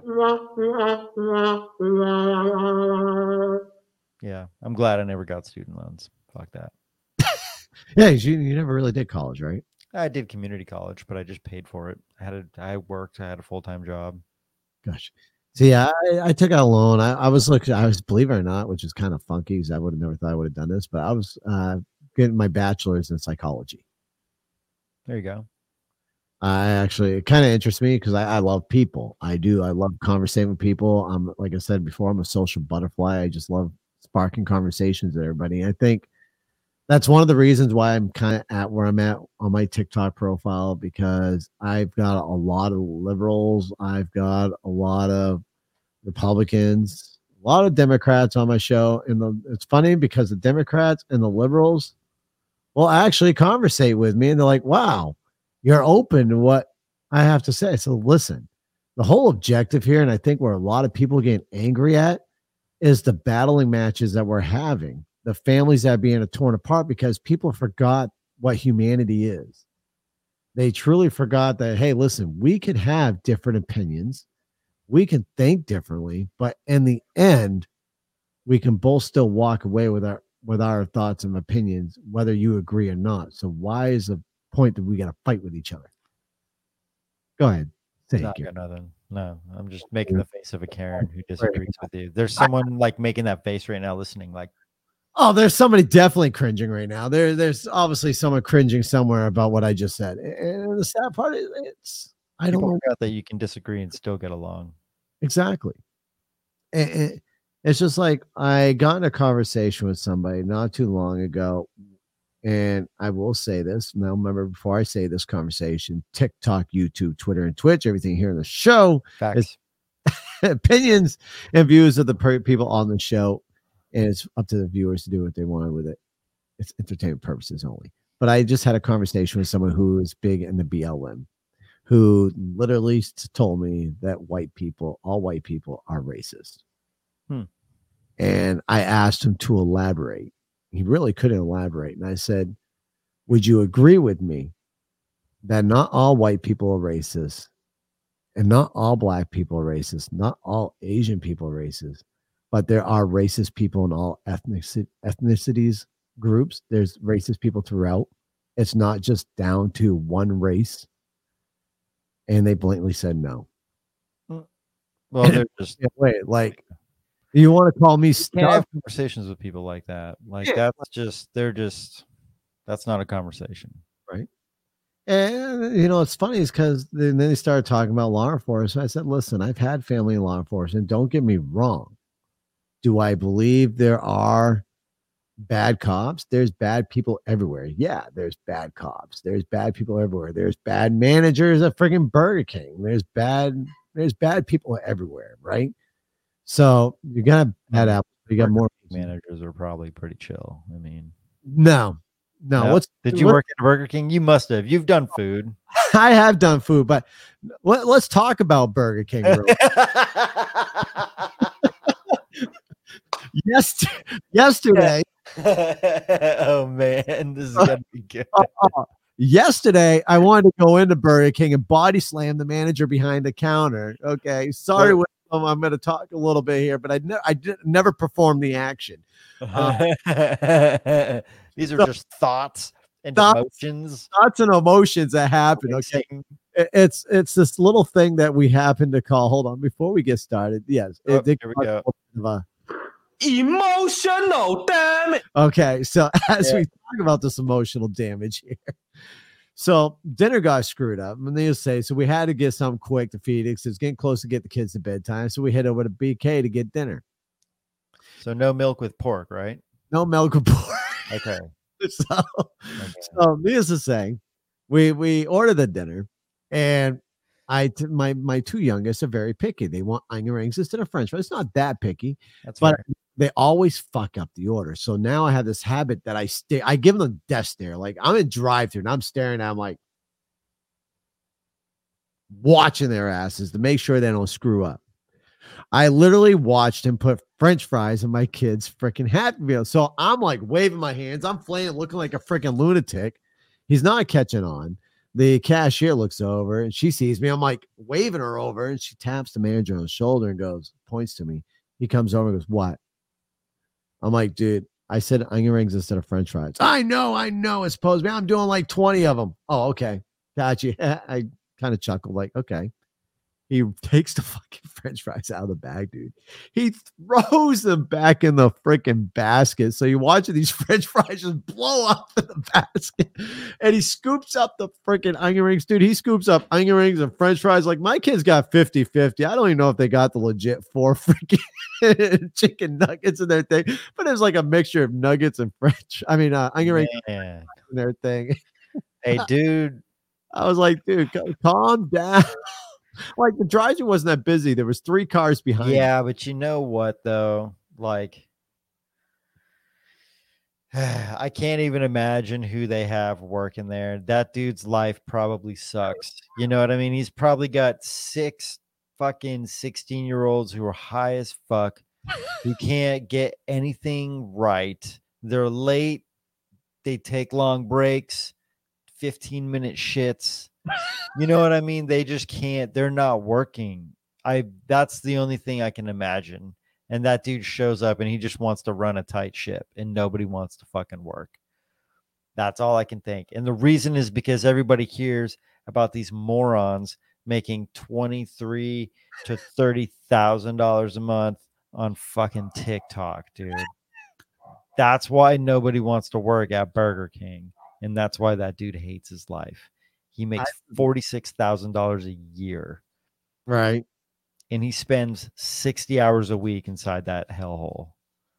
Yeah. I'm glad I never got student loans. Fuck that. Yeah, you, you never really did college, right? I did community college, but I just paid for it. I had a, I worked. I had a full time job. Gosh. See, I, I took out a loan. I, I was looking, I was, believe it or not, which is kind of funky because I would have never thought I would have done this, but I was uh, getting my bachelor's in psychology. There you go. I actually, it kind of interests me because I, I love people. I do. I love conversating with people. I'm, like I said before, I'm a social butterfly. I just love sparking conversations with everybody. I think that's one of the reasons why I'm kind of at where I'm at on my TikTok profile because I've got a lot of liberals, I've got a lot of Republicans, a lot of Democrats on my show. And the, it's funny because the Democrats and the liberals will actually conversate with me and they're like, wow, you're open to what I have to say. So listen, the whole objective here, and I think where a lot of people get angry at is the battling matches that we're having, the families that are being torn apart because people forgot what humanity is. They truly forgot that, hey, listen, we could have different opinions, we can think differently, but in the end, we can both still walk away with our with our thoughts and opinions, whether you agree or not. So why is the point that we got to fight with each other? Go ahead. Say it, Not Gary. nothing. No, I'm just making the face of a Karen who disagrees with you. There's someone like making that face right now, listening. Like, Oh, there's somebody definitely cringing right now. There, there's obviously someone cringing somewhere about what I just said. And the sad part is, it's I don't know that you can disagree and still get along. exactly. And- and it's just like I got in a conversation with somebody not too long ago, and I will say this now. Remember, before I say this conversation, TikTok, YouTube, Twitter, and Twitch, everything here in the show Facts. opinions and views of the per- people on the show, and it's up to the viewers to do what they want with it. It's entertainment purposes only. But I just had a conversation with someone who is big in the BLM, who literally told me that white people, all white people, are racist. Hmm. And I asked him to elaborate. He really couldn't elaborate. And I said, Would you agree with me that not all white people are racist and not all black people are racist, not all Asian people are racist, but there are racist people in all ethnic ethnicities groups. There's racist people throughout. It's not just down to one race. And they blatantly said no. Well, they're just wait, like you want to call me can't stuff? have conversations with people like that. Like Yeah. that's just they're just that's not a conversation. Right? And you know, it's funny is because then they started talking about law enforcement. I said, listen, I've had family in law enforcement. Don't get me wrong. Do I believe there are bad cops? There's bad people everywhere. Yeah, there's bad cops. There's bad people everywhere. There's bad managers at friggin' Burger King. There's bad, there's bad people everywhere, right? So you're gonna bad apples. You got mm. more Managers are probably pretty chill. I mean, No, no. no? What's did you what- work at Burger King? You must have. You've done food. I have done food, but let, us talk about Burger King. yes, yesterday, oh man, this is gonna be good. Uh, uh, yesterday, I wanted to go into Burger King and body slam the manager behind the counter. Okay, sorry, Wait. William, I'm going to talk a little bit here, but I ne- I did, never performed the action. Uh, These are So- just thoughts and Thoughts. emotions. Thoughts and emotions that happen. Okay. It- it's it's this little thing that we happen to call. Hold on, before we get started. Yes, Oh, it did here we go. a of a- Emotional, damage. Okay, so as Yeah. we talk about this emotional damage here, so dinner got screwed up. And they say so we had to get something quick to feed it. it's getting close to get the kids to bedtime, so we head over to BK to get dinner. So no milk with pork, right? No milk with pork. Okay. so, okay. so needless to say, we we ordered the dinner, and I t- my my two youngest are very picky. They want onion rings instead of French fries. It's not that picky, That's but fair. They always fuck up the order. So now I have this habit that I stay. I give them a death stare. Like I'm in drive through and I'm staring at. them like watching their asses to make sure they don't screw up. I literally watched him put French fries in my kid's freaking Happy Meal. So I'm like waving my hands. I'm flailing, looking like a freaking lunatic. He's not catching on. The cashier looks over and she sees me. I'm like waving her over, and she taps the manager on the shoulder and goes, points to me. He comes over and goes, What? I'm like, dude, I said onion rings instead of French fries. I know, I know. It's supposed be. I'm doing like 20 of them. Oh, okay. Got you. I kind of chuckled, like, okay. He takes the fucking French fries out of the bag, dude. He throws them back in the freaking basket. So you're watching these French fries just blow up in the basket. And he scoops up the freaking onion rings, dude. He scoops up onion rings and French fries. Like my kids got 50 50. I don't even know if they got the legit four freaking chicken nuggets in their thing, but it was like a mixture of nuggets and French. I mean, uh, onion rings in their thing. Hey, dude. I was like, dude, calm down. Like the drive-thru wasn't that busy. There was three cars behind. me. Yeah, but you know what though? Like I can't even imagine who they have working there. That dude's life probably sucks. You know what I mean? He's probably got six fucking 16 year olds who are high as fuck, who can't get anything right. They're late. They take long breaks, 15 minute shits. You know what I mean? They just can't, they're not working. I that's the only thing I can imagine. And that dude shows up and he just wants to run a tight ship and nobody wants to fucking work. That's all I can think. And the reason is because everybody hears about these morons making twenty three to thirty thousand dollars a month on fucking TikTok, dude. That's why nobody wants to work at Burger King, and that's why that dude hates his life. He makes forty six thousand dollars a year, Right. and he spends sixty hours a week inside that hellhole.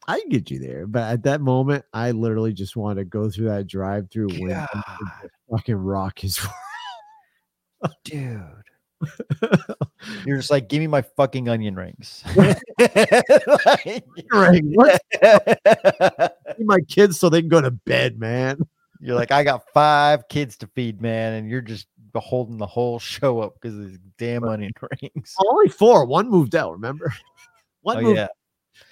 I can get you there. But at that moment, I literally just want to go through that drive-through window and God. just fucking rock his dude. You're just like, give me my fucking onion rings. ring. What? my kids so they can go to bed, man. You're like, I got five kids to feed, man, and you're just holding the whole show up because of these damn onion rings. Only four. One moved out, remember? One Oh moved yeah,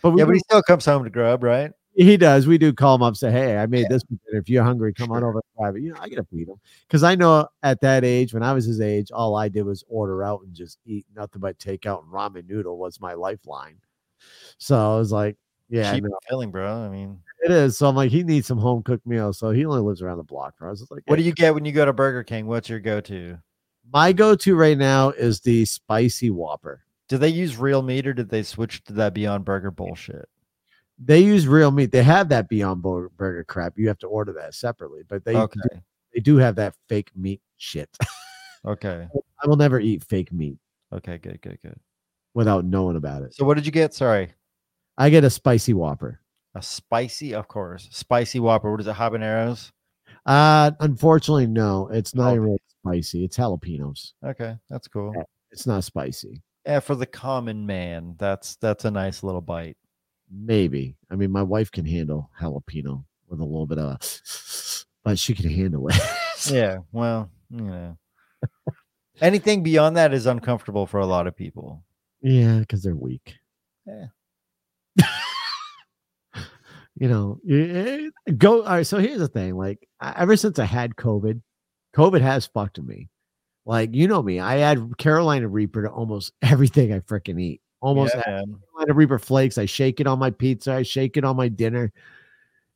But we yeah, but he still comes home to grub, right? he does. We do call him up, say, "Hey, I made this. If you're hungry, come on over grab. You know, I gotta feed him because I know at that age, when I was his age, all I did was order out and just eat nothing but takeout and ramen noodle was my lifeline. So I was like, "Yeah, Cheap no, filling, bro. I mean, it is." So I'm like, he needs some home cooked meals. So he only lives around the block. I was just like, what do you get when you go to Burger King? What's your go-to? My go-to right now is the spicy Whopper. Do they use real meat or did they switch to that Beyond Burger bullshit? They use real meat. They have that Beyond Burger crap. You have to order that separately, but they Okay, they do have that fake meat shit. okay, I will never eat fake meat okay, good, good, good. without knowing about it. So what did you get? Sorry, I get a spicy Whopper. A spicy, of course, spicy Whopper. What is it? Habaneros. Uh, unfortunately, no, it's not Oh. really spicy. It's jalapenos. Okay, that's cool. Eh, it's not spicy. Yeah, for the common man, that's that's a nice little bite. Maybe. I mean, my wife can handle jalapeno with a little bit of, but she can handle it. Yeah, well, you know, anything beyond that is uncomfortable for a lot of people. yeah, because they're weak. Yeah. You know, eh, go. All right. So here's the thing. Like, ever since I had COVID, COVID has fucked me. Like, you know me, I add Carolina Reaper to almost everything I freaking eat. Almost Yeah. Carolina Reaper flakes. I shake it on my pizza. I shake it on my dinner.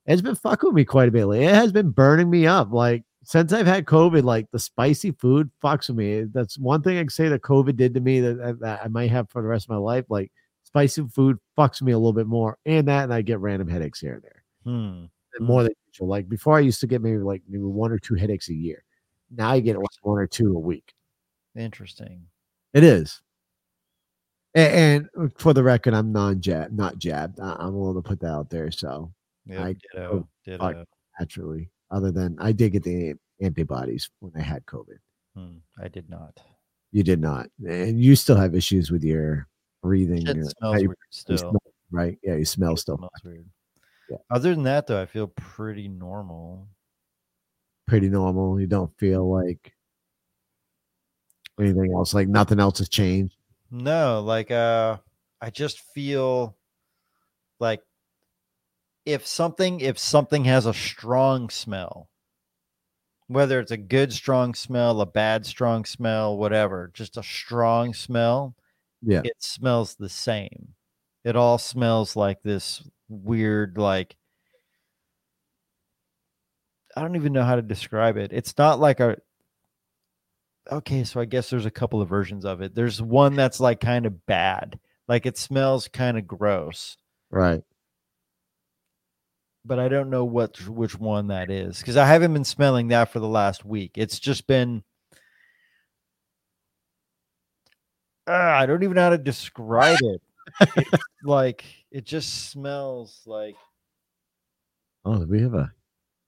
It's been fucking with me quite a bit. lately. It has been burning me up. Like since I've had COVID, like the spicy food fucks with me. That's one thing I can say that COVID did to me that, that- that I might have for the rest of my life. Like spicy food fucks me a little bit more, and that, and I get random headaches here and there, Hmm. and more than usual. Like before, I used to get maybe like maybe one or two headaches a year. Now I get like one or two a week. Interesting. It is. And, and for the record, I'm non-jab, not jabbed. I, I'm willing to put that out there. So Yeah, I- ditto, ditto. naturally, other than I did get the antibodies when I had COVID. Hmm, I did not. You did not, and you still have issues with your breathing. Shit smells you- weird still. smell, right? Yeah, you smell It still smells weird. Yeah. Other than that, though, I feel pretty normal. pretty normal. You don't feel like anything else. Like nothing else has changed. No, like uh I just feel like if something if something has a strong smell, whether it's a good strong smell, a bad strong smell, whatever, just a strong smell, Yeah. it smells the same. It all smells like this weird like I don't even know how to describe it. It's not like a okay, so I guess there's a couple of versions of it. There's one that's like kind of bad. Like it smells kind of gross, Right. but I don't know what which one that is cuz I haven't been smelling that for the last week. It's just been Ah, I don't even know how to describe it. It's like it just smells like Oh, we have a.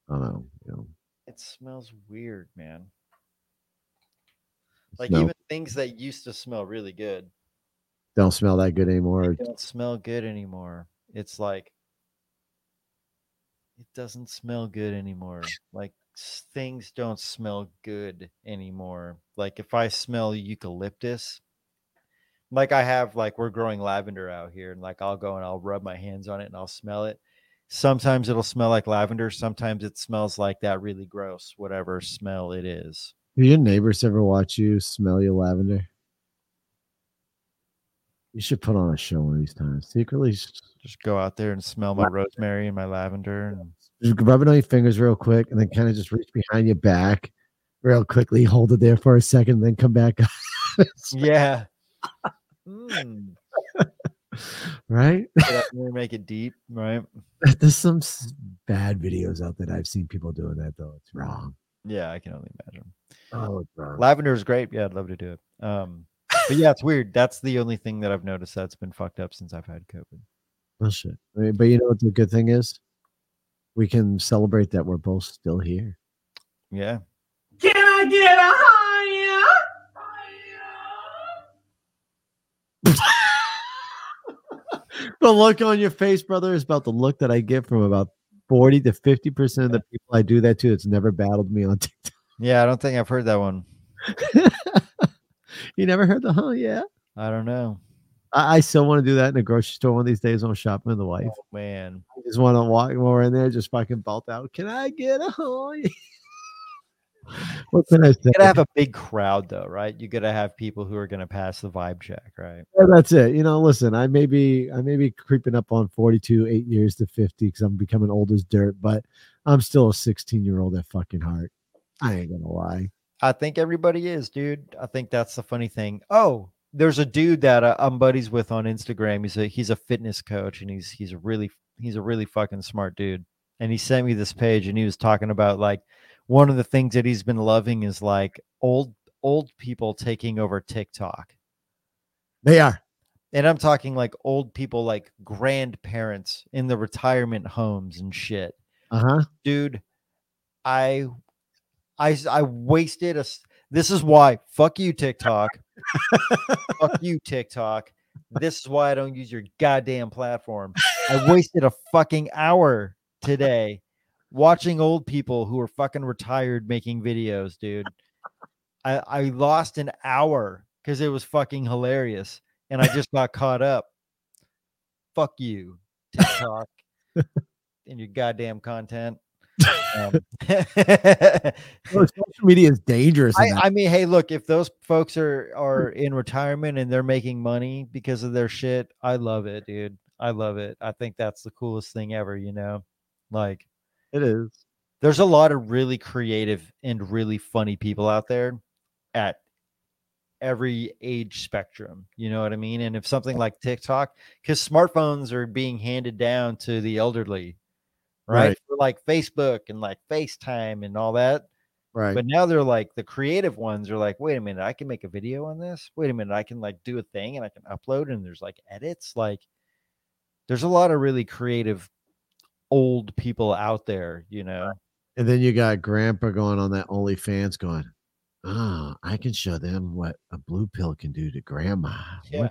I don't know. It smells weird, man. Like smell- even things that used to smell really good don't smell that good anymore. they don't smell good anymore. It's like it doesn't smell good anymore. Like things don't smell good anymore. Like if I smell eucalyptus, like I have like we're growing lavender out here and like I'll go and I'll rub my hands on it and I'll smell it. Sometimes it'll smell like lavender, sometimes it smells like that really gross whatever smell it is. Do your neighbors ever watch you smell your lavender? You should put on a show one of these times. Secretly, Just go out there and smell my rosemary and my lavender and just rub it on your fingers real quick, and then kind of just reach behind your back, real quickly. Hold it there for a second, then come back. yeah. Mm. right? Get make it deep, right? There's some bad videos out that I've seen people doing that though. It's wrong. Yeah, I can only imagine. Oh, it's wrong. Lavender is great. Yeah, I'd love to do it. Um, but yeah, it's weird. That's the only thing that I've noticed that's been fucked up since I've had COVID. Oh shit. I mean, but you know what the good thing is? We can celebrate that we're both still here. Yeah. Can I get a the look on your face, brother, is about the look that I get from about 40 to 50% of the people I do that to. It's never battled me on TikTok. Yeah, I don't think I've heard that one. you never heard the huh? Yeah. I don't know. I, I still want to do that in a grocery store one of these days when I'm shopping with the wife. Oh, man. I just want to walk while we're in there, just fucking belt out. Can I get a huh? What can I say? You gotta have a big crowd though, right? You gotta have people who are gonna pass the vibe check, right? Yeah, that's it. You know, listen, I may be I may be creeping up on 42, eight years to 50 because I'm becoming old as dirt, but I'm still a 16 year old at fucking heart. I ain't gonna lie. I think everybody is, dude. I think that's the funny thing. Oh, there's a dude that uh, I'm buddies with on Instagram. He's a he's a fitness coach, and he's he's a really he's a really fucking smart dude. And he sent me this page, and he was talking about like one of the things that he's been loving is like old old people taking over TikTok. They are. And I'm talking like old people, like grandparents in the retirement homes and shit Uh-huh. dude I wasted a this is why fuck you tiktok fuck you tiktok this is why i don't use your goddamn platform i wasted a fucking hour today watching old people who are fucking retired making videos dude i i lost an hour because it was fucking hilarious and i just got caught up fuck you tiktok and your goddamn content um, social media is dangerous. I. I mean, hey, look, if those folks are are in retirement and they're making money because of their shit, I love it, dude. I love it. I think that's the coolest thing ever, you know? Like it is. there's a lot of really creative and really funny people out there at every age spectrum. You know what I mean? And if something like TikTok, because smartphones are being handed down to the elderly, right? Right. For like Facebook and like FaceTime and all that. Right. But now they're like the creative ones are like, wait a minute, I can make a video on this. Wait a minute, I can like do a thing and I can upload and there's like edits. Like there's a lot of really creative old people out there, you know. and then you got grandpa going on that OnlyFans going, oh, I can show them what a blue pill can do to grandma. Yeah.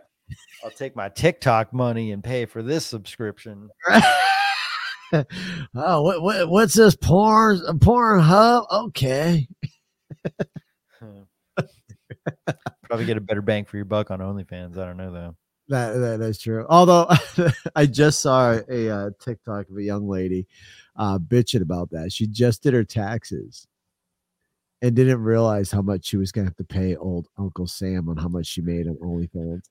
I'll take my TikTok money and pay for this subscription. Oh, what, what what's this porn porn hub? Okay. Probably get a better bang for your buck on OnlyFans. I don't know though. That that is true. Although I just saw a uh, TikTok of a young lady uh, bitching about that. She just did her taxes and didn't realize how much she was gonna have to pay old Uncle Sam on how much she made on OnlyFans.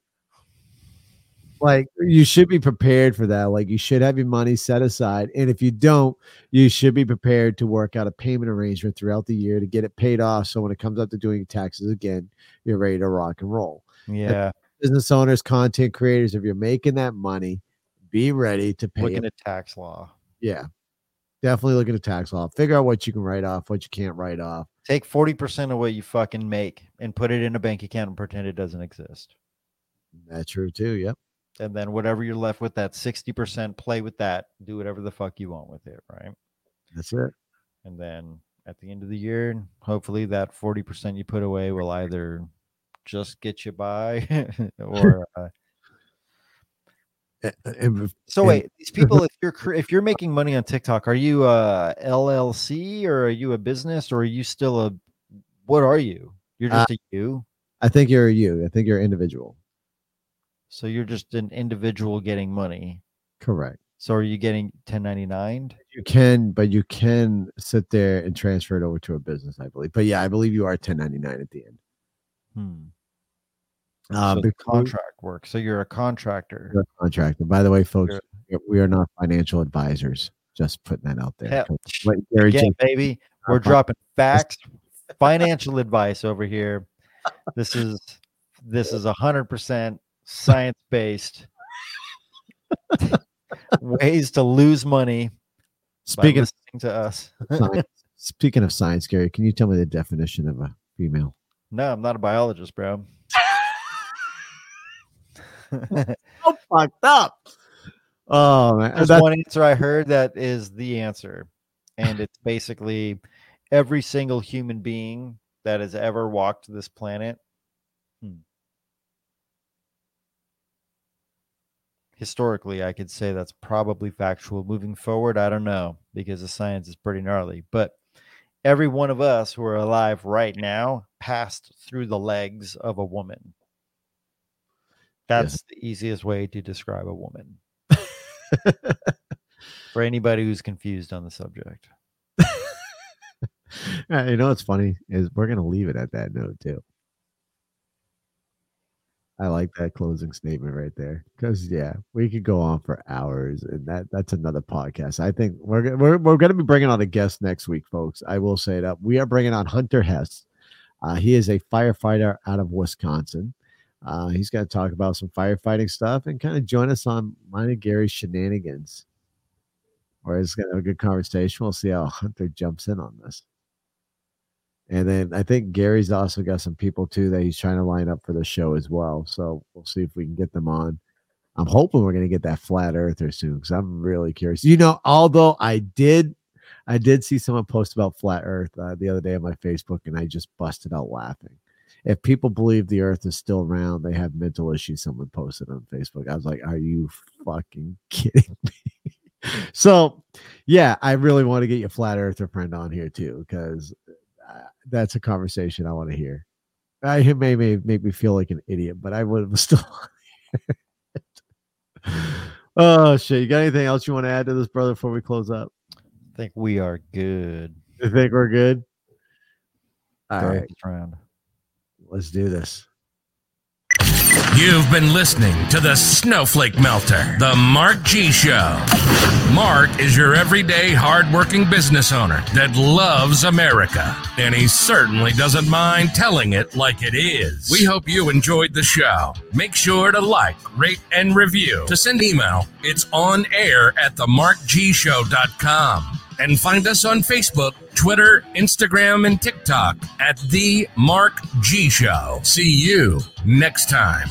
Like you should be prepared for that. Like you should have your money set aside, and if you don't, you should be prepared to work out a payment arrangement throughout the year to get it paid off. So when it comes up to doing taxes again, you're ready to rock and roll Yeah. Business owners, content creators, if you're making that money, be ready to pay. Looking it. at tax law. yeah, definitely looking at tax law. Figure out what you can write off, what you can't write off. Take 40% of what you fucking make and put it in a bank account and pretend it doesn't exist. That's true too. Yep. And then whatever you're left with, that 60%, play with that. Do whatever the fuck you want with it. Right. That's it. And then at the end of the year, hopefully that 40% you put away will either just get you by or uh, and if- so wait these people if you're if you're making money on tiktok are you a llc or are you a business or are you still a what are you you're Uh, just a you I think you're a you. I think you're an individual. so you're just an individual getting money Correct. so are you getting 1099 You can, but you can sit there and transfer it over to a business, I believe. But yeah, I believe you are 1099 at the end. hmm. Uh, so the contract work so you're a contractor you're a contractor. By the way, folks, You're- we are not financial advisors. Just putting that out there. Hell, Gary Again, baby, we're dropping facts, financial advice over here. This is this is a hundred percent science based ways to lose money. Speaking of to us, science, speaking of science, Gary, can you tell me the definition of a female? no, I'm not a biologist, bro. Oh, fucked up. Oh man, There's That's- one answer I heard that is the answer, and it's basically every single human being that has ever walked this planet. hmm. Historically, I could say that's probably factual. Moving forward, I don't know because the science is pretty gnarly. But every one of us who are alive right now passed through the legs of a woman. That's the easiest way to describe a woman for anybody who's confused on the subject. Yeah, you know what's funny is we're gonna leave it at that note too. I like that closing statement right there because yeah, we could go on for hours, and that that's another podcast. I think we're we're we're gonna be bringing on a guest next week, folks. I will say that we are bringing on Hunter Hess. Uh, he is a firefighter out of Wisconsin. Uh, he's going to talk about some firefighting stuff and kind of join us on mine and Gary's shenanigans. Or it's going to have a good conversation. We'll see how Hunter jumps in on this. And then I think Gary's also got some people too that he's trying to line up for the show as well. So we'll see if we can get them on. I'm hoping we're going to get that flat earther soon because I'm really curious. You know, although I did, I did see someone post about flat Earth uh, the other day on my Facebook, and I just busted out laughing. If people believe the Earth is still round, they have mental issues. Someone posted on Facebook. I was like, "Are you fucking kidding me?" so, yeah, I really want to get your flat Earther friend on here too because uh, that's a conversation I want to hear. I it may may make me feel like an idiot, but I would have still. oh shit! You got anything else you want to add to this, brother? Before we close up, I think we are good. you think we're good? All Third right, round. Let's do this. You've been listening to the Snowflake Melter, the Mark G Show. Mark is your everyday hardworking business owner that loves America, and he certainly doesn't mind telling it like it is. We hope you enjoyed the show. Make sure to like, rate, and review. To send email, it's on air at themarkgshow.com. And find us on Facebook, Twitter, Instagram, and TikTok at The Mark G Show. See you next time.